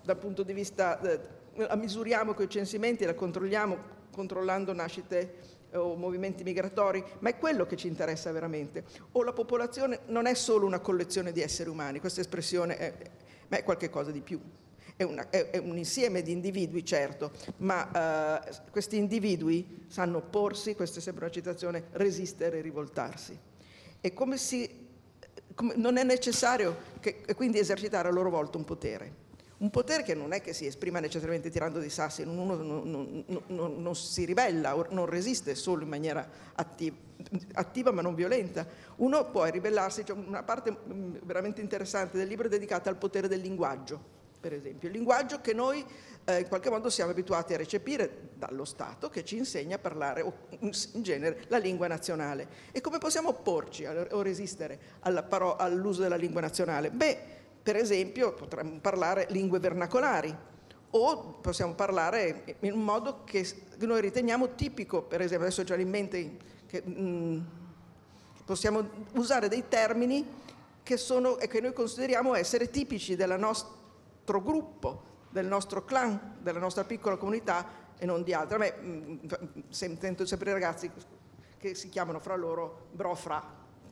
dal punto di vista, eh, la misuriamo quei censimenti, la controlliamo controllando nascite o movimenti migratori, ma è quello che ci interessa veramente. O la popolazione non è solo una collezione di esseri umani, questa espressione è, ma è qualcosa di più è, una, è, è, un insieme di individui, certo, ma eh, questi individui sanno opporsi, questa è sempre una citazione, resistere e rivoltarsi. E come si, come, non è necessario che, quindi esercitare a loro volta un potere. Un potere che non è che si esprima necessariamente tirando dei sassi, uno non, non, non, non si ribella, non resiste solo in maniera attiva, attiva, ma non violenta. Uno può ribellarsi, c'è una parte veramente interessante del libro dedicata al potere del linguaggio per esempio, il linguaggio che noi eh, in qualche modo siamo abituati a recepire dallo Stato che ci insegna a parlare in genere la lingua nazionale. E come possiamo opporci o resistere all'uso della lingua nazionale? Beh, per esempio potremmo parlare lingue vernacolari o possiamo parlare in un modo che noi riteniamo tipico, per esempio adesso c'è in mente che mh, mm, possiamo usare dei termini che, sono, e che noi consideriamo essere tipici nostra nostro gruppo, del nostro clan, della nostra piccola comunità e non di altre. A me mm, sento sempre i ragazzi che si chiamano fra loro bro fra,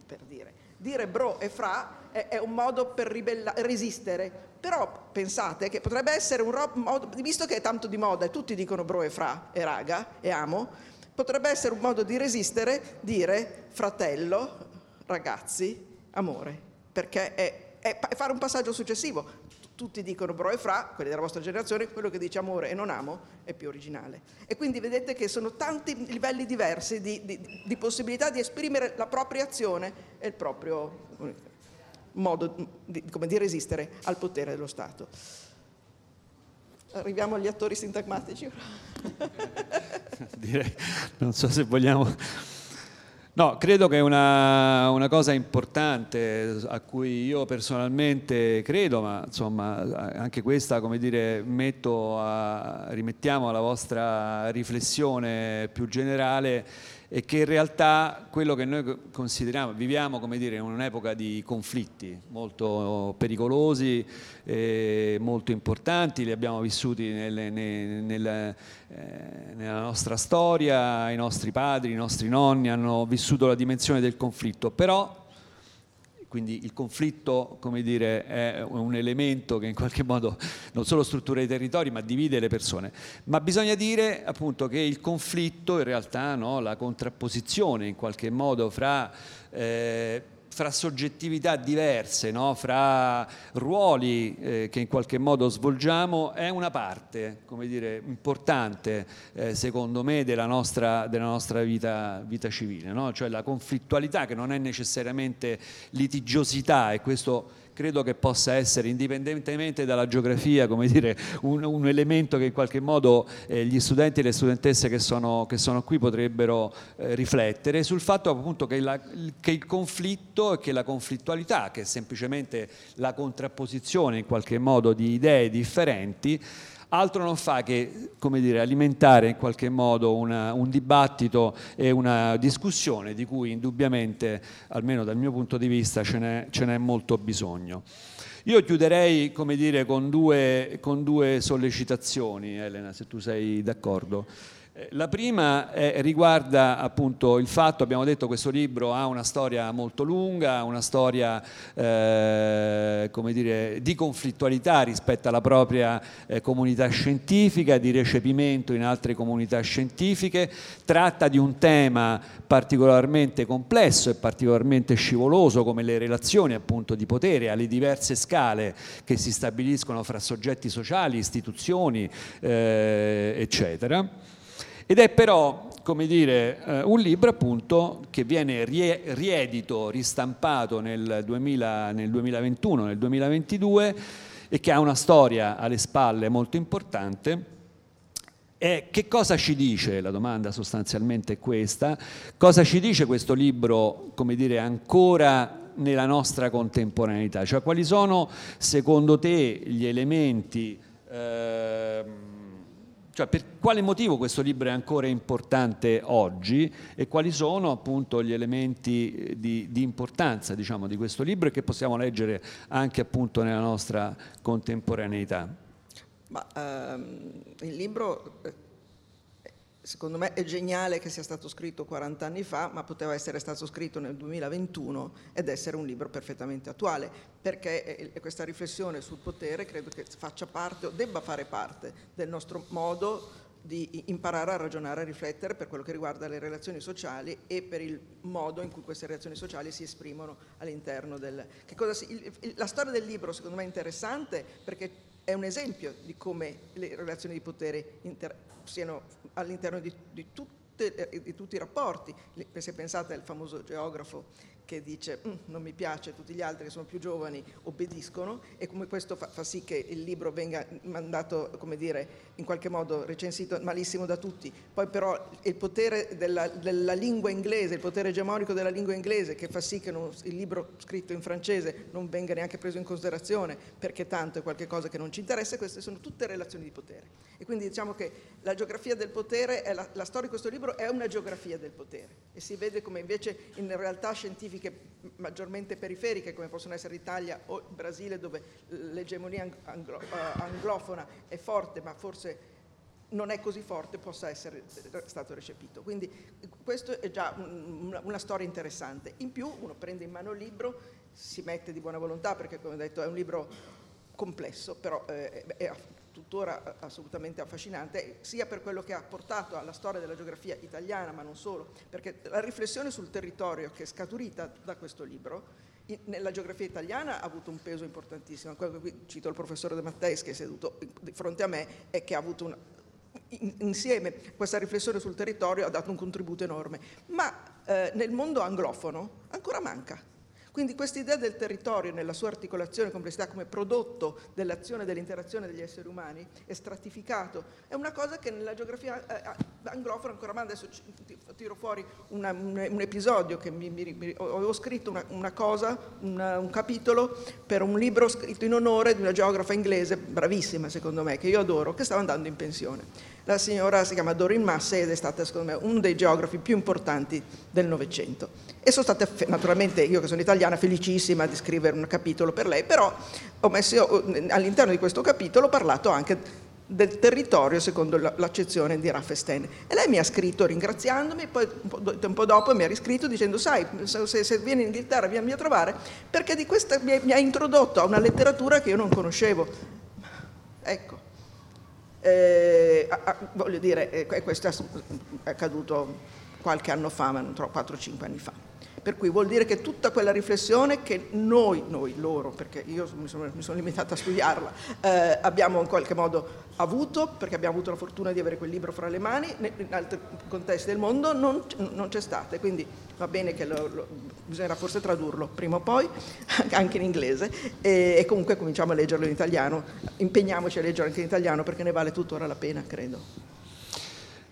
per dire. Dire bro e fra è, è un modo per ribella- resistere, però pensate che potrebbe essere un ro- modo, visto che è tanto di moda e tutti dicono bro e fra e raga e amo, potrebbe essere un modo di resistere dire fratello, ragazzi, amore, perché è, è fare un passaggio successivo. Tutti dicono bro e fra, quelli della vostra generazione, quello che dice amore e non amo è più originale. E quindi vedete che sono tanti livelli diversi di, di, di possibilità di esprimere la propria azione e il proprio modo di, come, di resistere al potere dello Stato. Arriviamo agli attori sintagmatici. [laughs] Direi, non so se vogliamo No, credo che una, una, cosa importante a cui io personalmente credo, ma insomma anche questa, come dire, a, rimettiamo alla vostra riflessione più generale, e che in realtà quello che noi consideriamo, viviamo come dire in un'epoca di conflitti molto pericolosi, eh, molto importanti, li abbiamo vissuti nelle, nel, nel, eh, nella nostra storia, i nostri padri, i nostri nonni hanno vissuto la dimensione del conflitto, però quindi il conflitto come dire, è un elemento che in qualche modo non solo struttura i territori ma divide le persone, ma bisogna dire appunto che il conflitto in realtà, no, la contrapposizione in qualche modo fra eh, fra soggettività diverse, no? fra ruoli eh, che in qualche modo svolgiamo, è una parte dire, importante, eh, secondo me, della nostra, della nostra vita, vita, civile, no? cioè la conflittualità che non è necessariamente litigiosità e questo credo che possa essere, indipendentemente dalla geografia, dire, un, un elemento che in qualche modo eh, gli studenti e le studentesse che sono, che sono qui potrebbero eh, riflettere sul fatto appunto che, la, che il conflitto e che la conflittualità, che è semplicemente la contrapposizione in qualche modo di idee differenti, altro non fa che dire, alimentare in qualche modo una, un dibattito e una discussione di cui indubbiamente, almeno dal mio punto di vista, ce n'è, ce n'è molto bisogno. Io chiuderei dire, con, due, con due sollecitazioni, Elena, se tu sei d'accordo. Eh, la prima è, riguarda appunto il fatto, abbiamo detto che questo libro ha una storia molto lunga, una storia eh, dire, di conflittualità rispetto alla propria eh, comunità scientifica, di recepimento in altre comunità scientifiche, tratta di un tema particolarmente complesso e particolarmente scivoloso come le relazioni appunto di potere alle diverse scale che si stabiliscono fra soggetti sociali, istituzioni, eh, eccetera. Ed è però, come dire, eh, un libro appunto che viene riedito, ristampato nel, 2000, nel 2021, nel 2022 e che ha una storia alle spalle molto importante. E che cosa ci dice? La domanda sostanzialmente è questa. Cosa ci dice questo libro, come dire, ancora nella nostra contemporaneità? Cioè quali sono secondo te gli elementi Ehm, cioè per quale motivo questo libro è ancora importante oggi e quali sono appunto gli elementi eh, di, di importanza diciamo, di questo libro e che possiamo leggere anche appunto nella nostra contemporaneità. Ma, ehm, il libro eh, secondo me è geniale che sia stato scritto 40 anni fa, ma poteva essere stato scritto nel 2021 ed essere un libro perfettamente attuale, perché questa riflessione sul potere credo che faccia parte o debba fare parte del nostro modo di imparare a ragionare, a riflettere per quello che riguarda le relazioni sociali e per il modo in cui queste relazioni sociali si esprimono all'interno del... Si... la storia del libro secondo me è interessante perché è un esempio di come le relazioni di potere inter- siano all'interno di, di, tutte, di, tutti i rapporti. Se pensate al famoso geografo che dice mm, non mi piace, tutti gli altri che sono più giovani obbediscono e come questo fa, fa, sì che il libro venga mandato, come dire, in qualche modo recensito malissimo da tutti. Poi però il potere della, della lingua inglese, il potere egemonico della lingua inglese che fa sì che non, il libro scritto in francese non venga neanche preso in considerazione perché tanto è qualcosa che non ci interessa, queste sono tutte relazioni di potere. E quindi diciamo che la geografia del potere, la, la storia di questo libro è una geografia del potere e si vede come invece in realtà scientifiche scientifiche maggiormente periferiche come possono essere l'Italia o il Brasile dove l'egemonia anglo, uh, anglofona è forte ma forse non è così forte possa essere stato recepito. Quindi questo è già una, una storia interessante. In più uno prende in mano il libro, si mette di buona volontà perché come ho detto è un libro complesso, però eh, è tuttora assolutamente affascinante, sia per quello che ha portato alla storia della geografia italiana, ma non solo, perché la riflessione sul territorio che è scaturita da questo libro nella geografia italiana ha avuto un peso importantissimo. Quello qui cito il professore De Matteis che è seduto di fronte a me e che ha avuto una, insieme questa riflessione sul territorio ha dato un contributo enorme, ma eh, nel mondo anglofono ancora manca quindi questa idea del territorio nella sua articolazione e complessità come prodotto dell'azione e dell'interazione degli esseri umani è stratificato, è una cosa che nella geografia eh, eh anglofona ancora mai, adesso tiro fuori una, un, un, episodio che mi, mi, mi, avevo scritto una, una cosa, una, un capitolo per un libro scritto in onore di una geografa inglese, bravissima secondo me, che io adoro, che stava andando in pensione. La signora si chiama Doreen Massey ed è stata secondo me uno dei geografi più importanti del Novecento. E sono stata, naturalmente io che sono italiana, felicissima di scrivere un capitolo per lei, però ho messo all'interno di questo capitolo ho parlato anche del territorio secondo l'accezione di Raffestein. E lei mi ha scritto ringraziandomi, poi un po', tempo dopo mi ha riscritto dicendo sai, se, se vieni in Inghilterra vieni a trovare, perché di questa mi, mi ha introdotto a una letteratura che io non conoscevo. Ecco, eh, voglio dire, eh, questo è accaduto qualche anno fa, ma non troppo, 4-5 anni fa. Per cui vuol dire che tutta quella riflessione che noi, noi loro, perché io mi sono, mi sono limitata a studiarla, eh, abbiamo in qualche modo avuto, perché abbiamo avuto la fortuna di avere quel libro fra le mani, in altri contesti del mondo non, non c'è stata. Quindi va bene che lo, lo, bisognerà forse tradurlo prima o poi, [laughs] anche in inglese, e, e, comunque cominciamo a leggerlo in italiano. Impegniamoci a leggerlo anche in italiano perché ne vale tuttora la pena, credo.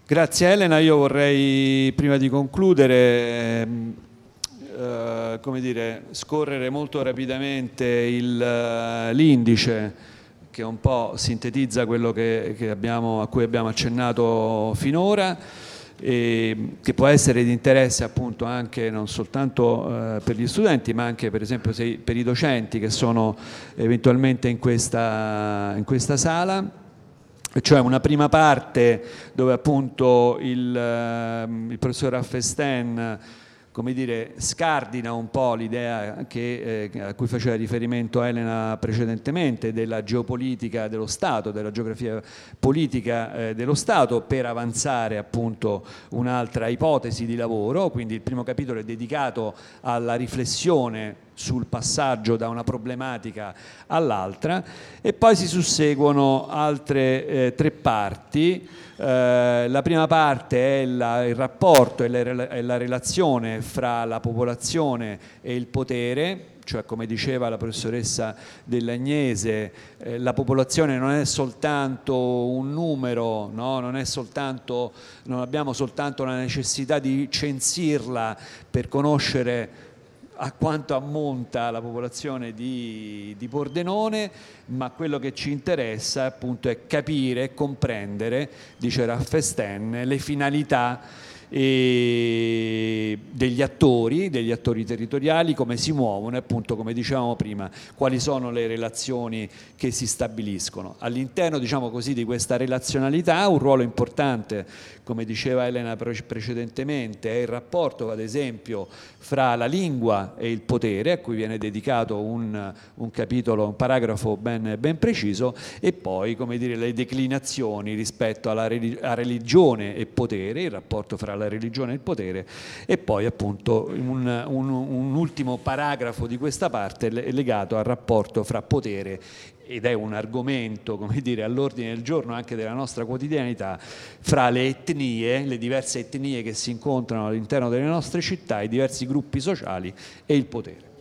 Grazie Elena, io vorrei prima di concludere ehm, eh, come dire, scorrere molto rapidamente uh, l'indice che un po' sintetizza quello che, che abbiamo, a cui abbiamo accennato finora che può essere di interesse appunto anche non soltanto uh, per gli studenti ma anche per esempio se, per i docenti che sono eventualmente in questa, in questa sala. Cioè una prima parte dove appunto il, ehm, il professor Raffesten come dire, scardina un po' l'idea che, eh, a cui faceva riferimento Elena precedentemente della geopolitica dello Stato, della geografia politica eh, dello Stato per avanzare appunto un'altra ipotesi di lavoro, quindi il primo capitolo è dedicato alla riflessione sul passaggio da una problematica all'altra e poi si susseguono altre eh, tre parti eh, la prima parte è la, il rapporto e la, è la relazione fra la popolazione e il potere, cioè come diceva la professoressa Dell'Agnese, eh, la popolazione non è soltanto un numero, no? non, soltanto, non abbiamo soltanto la necessità di censirla per conoscere a quanto ammonta la popolazione di, di Pordenone, ma quello che ci interessa appunto è capire e comprendere, dice Raffesten, le finalità degli attori, degli attori territoriali, come si muovono e appunto come dicevamo prima, quali sono le relazioni che si stabiliscono. All'interno diciamo così, di questa relazionalità un ruolo importante, come diceva Elena precedentemente, è il rapporto ad esempio fra la lingua e il potere, a cui viene dedicato un, un capitolo, un paragrafo ben, ben, preciso, e poi come dire, le declinazioni rispetto alla religione e potere, il rapporto fra la religione e il potere e poi appunto un, un, un ultimo paragrafo di questa parte legato al rapporto fra potere ed è un argomento come dire, all'ordine del giorno anche della nostra quotidianità, fra le etnie, le diverse etnie che si incontrano all'interno delle nostre città, i diversi gruppi sociali e il potere.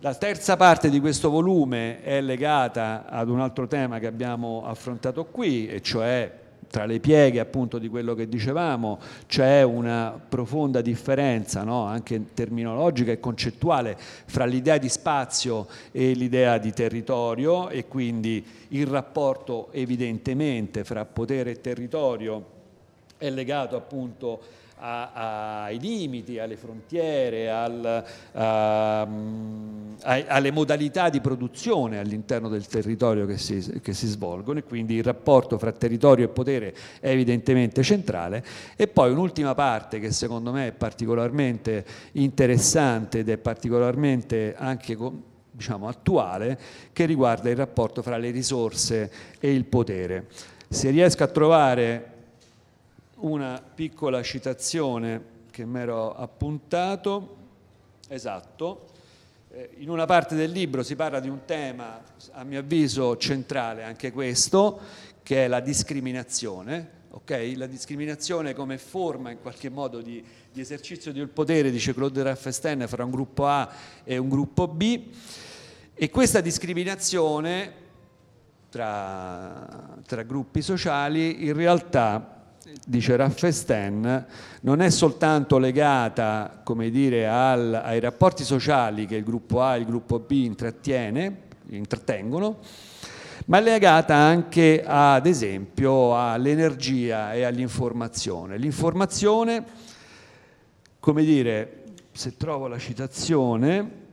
La terza parte di questo volume è legata ad un altro tema che abbiamo affrontato qui, e cioè tra le pieghe appunto di quello che dicevamo c'è una profonda differenza no? anche terminologica e concettuale fra l'idea di spazio e l'idea di territorio e quindi il rapporto evidentemente fra potere e territorio è legato appunto a, ai limiti, alle frontiere, al, a, a, alle modalità di produzione all'interno del territorio che si, che si, svolgono e quindi il rapporto fra territorio e potere è evidentemente centrale e poi un'ultima parte che secondo me è particolarmente interessante ed è particolarmente anche diciamo, attuale che riguarda il rapporto fra le risorse e il potere. Se riesco a trovare una piccola citazione che mi ero appuntato, esatto, eh, in una parte del libro si parla di un tema, a mio avviso, centrale anche questo, che è la discriminazione, okay? la discriminazione come forma in qualche modo di, di esercizio del potere, dice Claude Raffesten, fra un gruppo A e un gruppo B, e questa discriminazione tra, tra gruppi sociali in realtà dice Raffesten, non è soltanto legata dire, al, ai rapporti sociali che il gruppo A e il gruppo B intrattengono, ma è legata anche ad esempio all'energia e all'informazione. L'informazione, come dire, se trovo la citazione,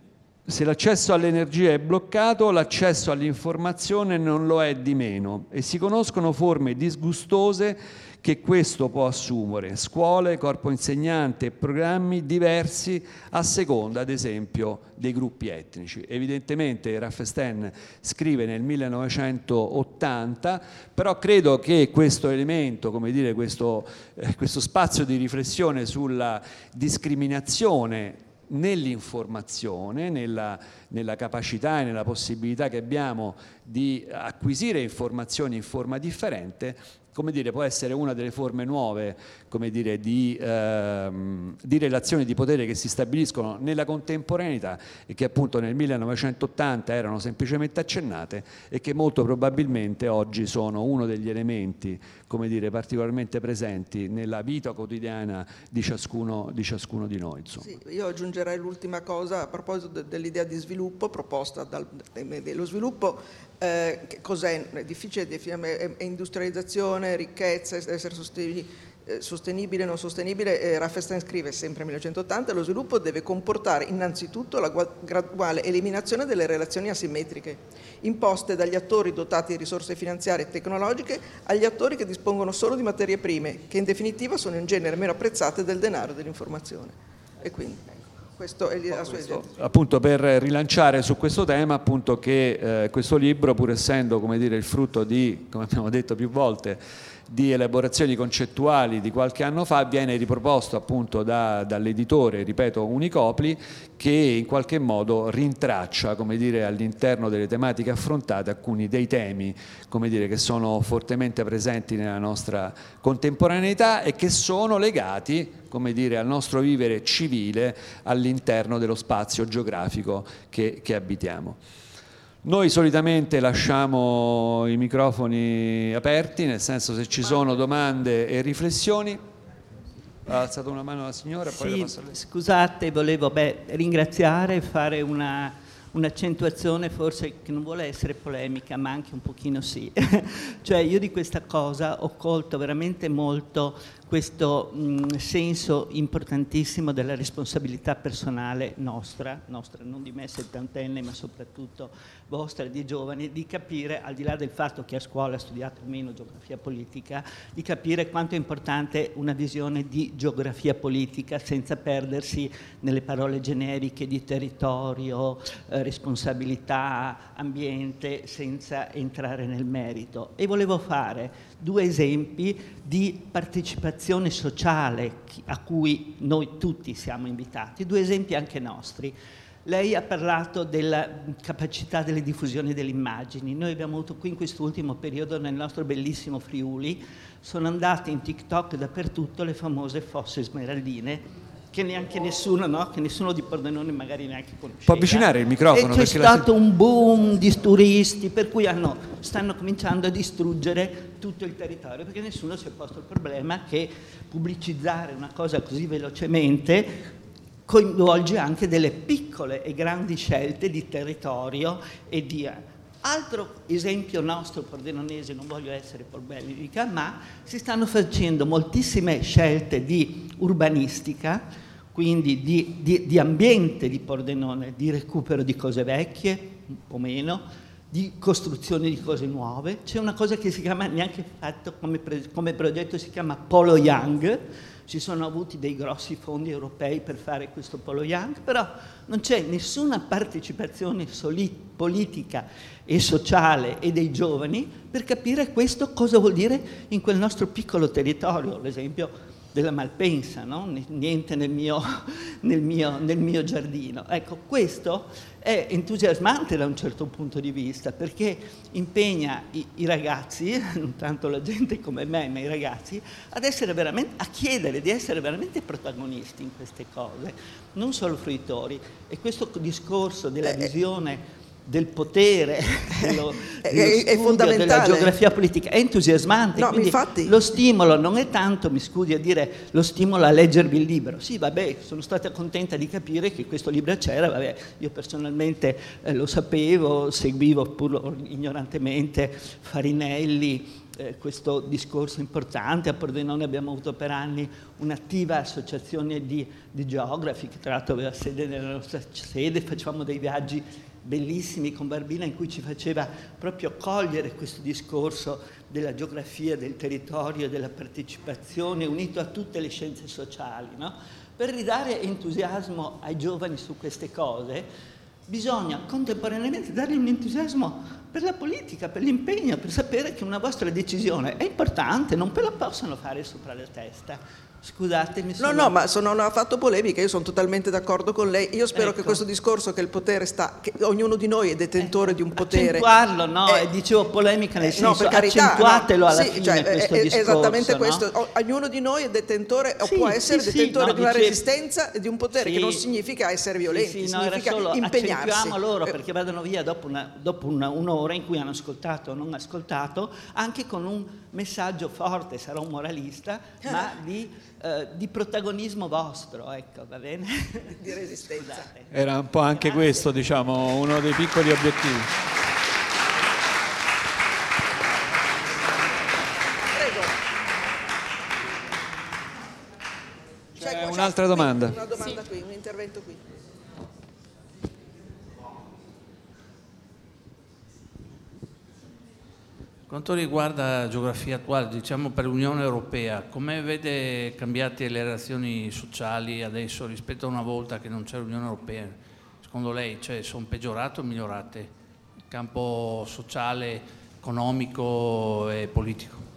se l'accesso all'energia è bloccato, l'accesso all'informazione non lo è di meno e si conoscono forme disgustose che questo può assumere, scuole, corpo insegnante e programmi diversi a seconda, ad esempio, dei gruppi etnici. Evidentemente Raffesten scrive nel 1980, però credo che questo elemento, come dire, questo, eh, questo spazio di riflessione sulla discriminazione nell'informazione, nella, nella, capacità e nella possibilità che abbiamo di acquisire informazioni in forma differente, come dire, può essere una delle forme nuove dire, di, ehm, di, relazioni di potere che si stabiliscono nella contemporaneità e che appunto nel 1980 erano semplicemente accennate e che molto probabilmente oggi sono uno degli elementi come dire, particolarmente presenti nella vita quotidiana di ciascuno di, ciascuno di noi. Sì, io aggiungerei l'ultima cosa a proposito dell'idea di sviluppo proposta dal, dello sviluppo eh, cos'è? È difficile definire, è industrializzazione, ricchezza, essere sostenibili, eh, sostenibile, non sostenibile. Eh, Raffenstein scrive sempre nel 1980 lo sviluppo deve comportare innanzitutto la graduale eliminazione delle relazioni asimmetriche imposte dagli attori dotati di risorse finanziarie e tecnologiche agli attori che dispongono solo di materie prime, che in definitiva sono in genere meno apprezzate del denaro e dell'informazione. E quindi, questo è la sua questo, appunto per rilanciare su questo tema appunto che eh, questo libro pur essendo come dire il frutto di come abbiamo detto più volte di elaborazioni concettuali di qualche anno fa viene riproposto appunto da, dall'editore, ripeto, Unicopli, che in qualche modo rintraccia come dire, all'interno delle tematiche affrontate alcuni dei temi come dire, che sono fortemente presenti nella nostra contemporaneità e che sono legati come dire, al nostro vivere civile all'interno dello spazio geografico che, che abitiamo. Noi solitamente lasciamo i microfoni aperti, nel senso se ci sono domande e riflessioni. Ha alzato una mano la signora, poi sì, Scusate, volevo beh, ringraziare e fare una, un'accentuazione forse che non vuole essere polemica, ma anche un pochino sì. [laughs] cioè io di questa cosa ho colto veramente molto questo mh, senso importantissimo della responsabilità personale nostra, nostra non di me settantenne, ma soprattutto vostra, di giovani, di capire, al di là del fatto che a scuola ha studiato meno geografia politica, di capire quanto è importante una visione di geografia politica senza perdersi nelle parole generiche di territorio, eh, responsabilità, ambiente, senza entrare nel merito. E volevo fare due esempi di partecipazione sociale a cui noi tutti siamo invitati, due esempi anche nostri. Lei ha parlato della capacità delle diffusioni delle immagini. Noi abbiamo avuto qui in quest'ultimo periodo nel nostro bellissimo Friuli, sono andate in TikTok dappertutto le famose fosse smeraldine che neanche nessuno, no? che nessuno di Pordenone magari neanche conosceva. Può avvicinare il microfono? E c'è stato la... un boom di turisti, per cui hanno, stanno cominciando a distruggere tutto il territorio, perché nessuno si è posto il problema che pubblicizzare una cosa così velocemente coinvolge anche delle piccole e grandi scelte di territorio e di... Altro esempio nostro pordenonese, non voglio essere polbellica, ma si stanno facendo moltissime scelte di urbanistica, quindi di, di, di, ambiente di Pordenone, di recupero di cose vecchie, un po' meno, di costruzione di cose nuove. C'è una cosa che si chiama, neanche fatto come, come progetto, si chiama Polo Young, ci sono avuti dei grossi fondi europei per fare questo Polo Young, però non c'è nessuna partecipazione politica e sociale e dei giovani per capire questo cosa vuol dire in quel nostro piccolo territorio, l'esempio della Malpensa, no? niente nel mio, [laughs] nel, mio, nel mio, giardino. Ecco, questo è entusiasmante da un certo punto di vista perché impegna i, i, ragazzi, [laughs] non tanto la gente come me, ma i ragazzi, ad essere veramente, a chiedere di essere veramente protagonisti in queste cose, non solo fruitori. E questo discorso della eh, eh. visione del potere, [laughs] dello, è, è fondamentale. della geografia politica, è entusiasmante. No, infatti... Lo stimolo non è tanto, mi scusi a dire, lo stimolo a leggervi il libro. Sì, vabbè, sono stata contenta di capire che questo libro c'era, vabbè, io personalmente eh, lo sapevo, seguivo pur ignorantemente Farinelli, eh, questo discorso importante. A Pordenone abbiamo avuto per anni un'attiva associazione di, di geografi, che tra l'altro aveva sede nella nostra sede, facevamo dei viaggi bellissimi con Barbina in cui ci faceva proprio cogliere questo discorso della geografia, del territorio, della partecipazione unito a tutte le scienze sociali. No? Per ridare entusiasmo ai giovani su queste cose bisogna contemporaneamente dargli un entusiasmo per la politica, per l'impegno, per sapere che una vostra decisione è importante, non ve la possono fare sopra la testa. Scusatemi. Sono... No, no, ma sono, non ha fatto polemica, io sono totalmente d'accordo con lei. Io spero ecco. che questo discorso che il potere sta, che ognuno di noi è detentore eh, di un potere. Accentuarlo, no? Eh, dicevo polemica nel senso, no, per carità, accentuatelo no, alla sì, fine cioè, questo è, discorso. Esattamente no? questo. Ognuno di noi è detentore, sì, o può essere sì, detentore sì, di una dicevo... resistenza e di un potere che non significa essere violenti, no, significa solo, impegnarsi. Accentuiamo loro eh. perché vadano via dopo, una, dopo una, un'ora in cui hanno ascoltato o non ascoltato, anche con un messaggio forte, sarò un moralista, ma di eh, di protagonismo vostro, ecco, va bene? [laughs] Di resistenza. Scusate. Era un po' anche Grazie. questo, diciamo, uno dei piccoli obiettivi. Prego. C'è un'altra domanda. Una domanda sì. qui, un intervento qui. Quanto riguarda la geografia attuale, diciamo per l'Unione Europea, come vede cambiate le relazioni sociali adesso rispetto a una volta che non c'era l'Unione Europea? Secondo lei cioè, sono peggiorate o migliorate? Il campo sociale, economico e politico?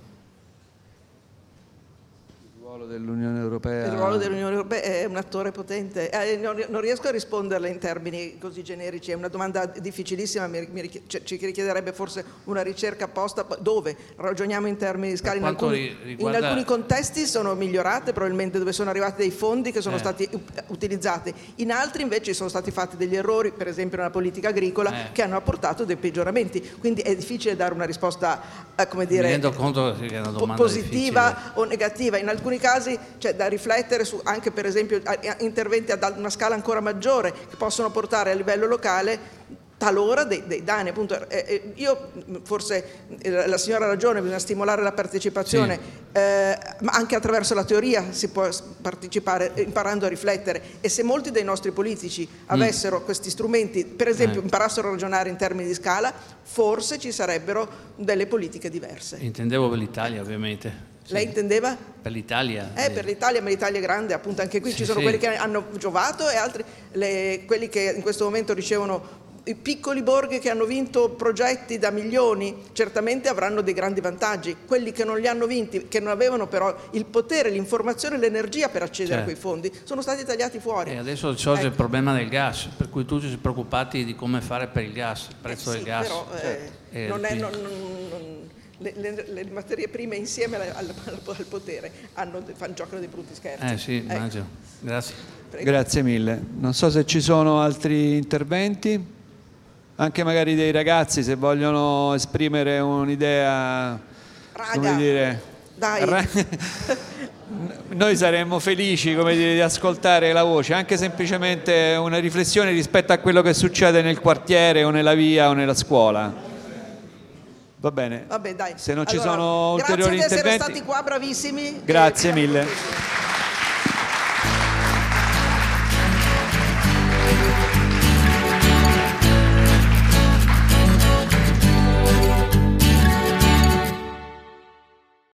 Ruolo dell'Unione Europea? Il ruolo dell'Unione Europea è un attore potente. Eh, non, non, riesco a risponderle in termini così generici, è una domanda difficilissima, mi, mi, ci richiederebbe forse una ricerca apposta. Dove? Ragioniamo in termini di scala. In alcuni, riguarda... in alcuni, contesti sono migliorate, probabilmente dove sono arrivati dei fondi che sono eh. stati utilizzati. In altri invece sono stati fatti degli errori, per esempio nella politica agricola, eh. che hanno apportato dei peggioramenti. Quindi è difficile dare una risposta, eh, come dire, positiva difficile. o negativa. In alcuni alcuni casi c'è da riflettere su anche per esempio interventi ad una scala ancora maggiore che possono portare a livello locale talora dei, dei danni. Appunto, eh, eh, io forse eh, la signora ha ragione, bisogna stimolare la partecipazione, sì. eh, ma anche attraverso la teoria si può partecipare imparando a riflettere e se molti dei nostri politici mm. avessero mm. questi strumenti, per esempio eh. imparassero a ragionare in termini di scala, forse ci sarebbero delle politiche diverse. Intendevo per l'Italia ovviamente. Sì. Lei intendeva? Per l'Italia. Eh, per l'Italia, ma l'Italia è grande, appunto anche qui sì, ci sono sì. quelli che hanno giovato e altri, le, quelli che in questo momento ricevono i piccoli borghi che hanno vinto progetti da milioni certamente avranno dei grandi vantaggi, quelli che non li hanno vinti, che non avevano però il potere, l'informazione e l'energia per accedere certo. a quei fondi, sono stati tagliati fuori. E adesso sorge ecco. il problema del gas, per cui tutti si preoccupati di come fare per il gas, il prezzo eh sì, del gas. Però, eh, eh, non è, non, non, le, le, le, materie prime insieme al, al, al potere hanno, fanno, giocano dei brutti scherzi. Eh sì, ecco. immagino. Grazie. Prego. Grazie mille. Non so se ci sono altri interventi anche magari dei ragazzi se vogliono esprimere un'idea, Raga, come dire, dai. [laughs] noi saremmo felici dire, di ascoltare la voce, anche semplicemente una riflessione rispetto a quello che succede nel quartiere o nella via o nella scuola. Va bene, Vabbè, se non allora, ci sono ulteriori interventi... Grazie di essere stati qua, bravissimi. Grazie mille.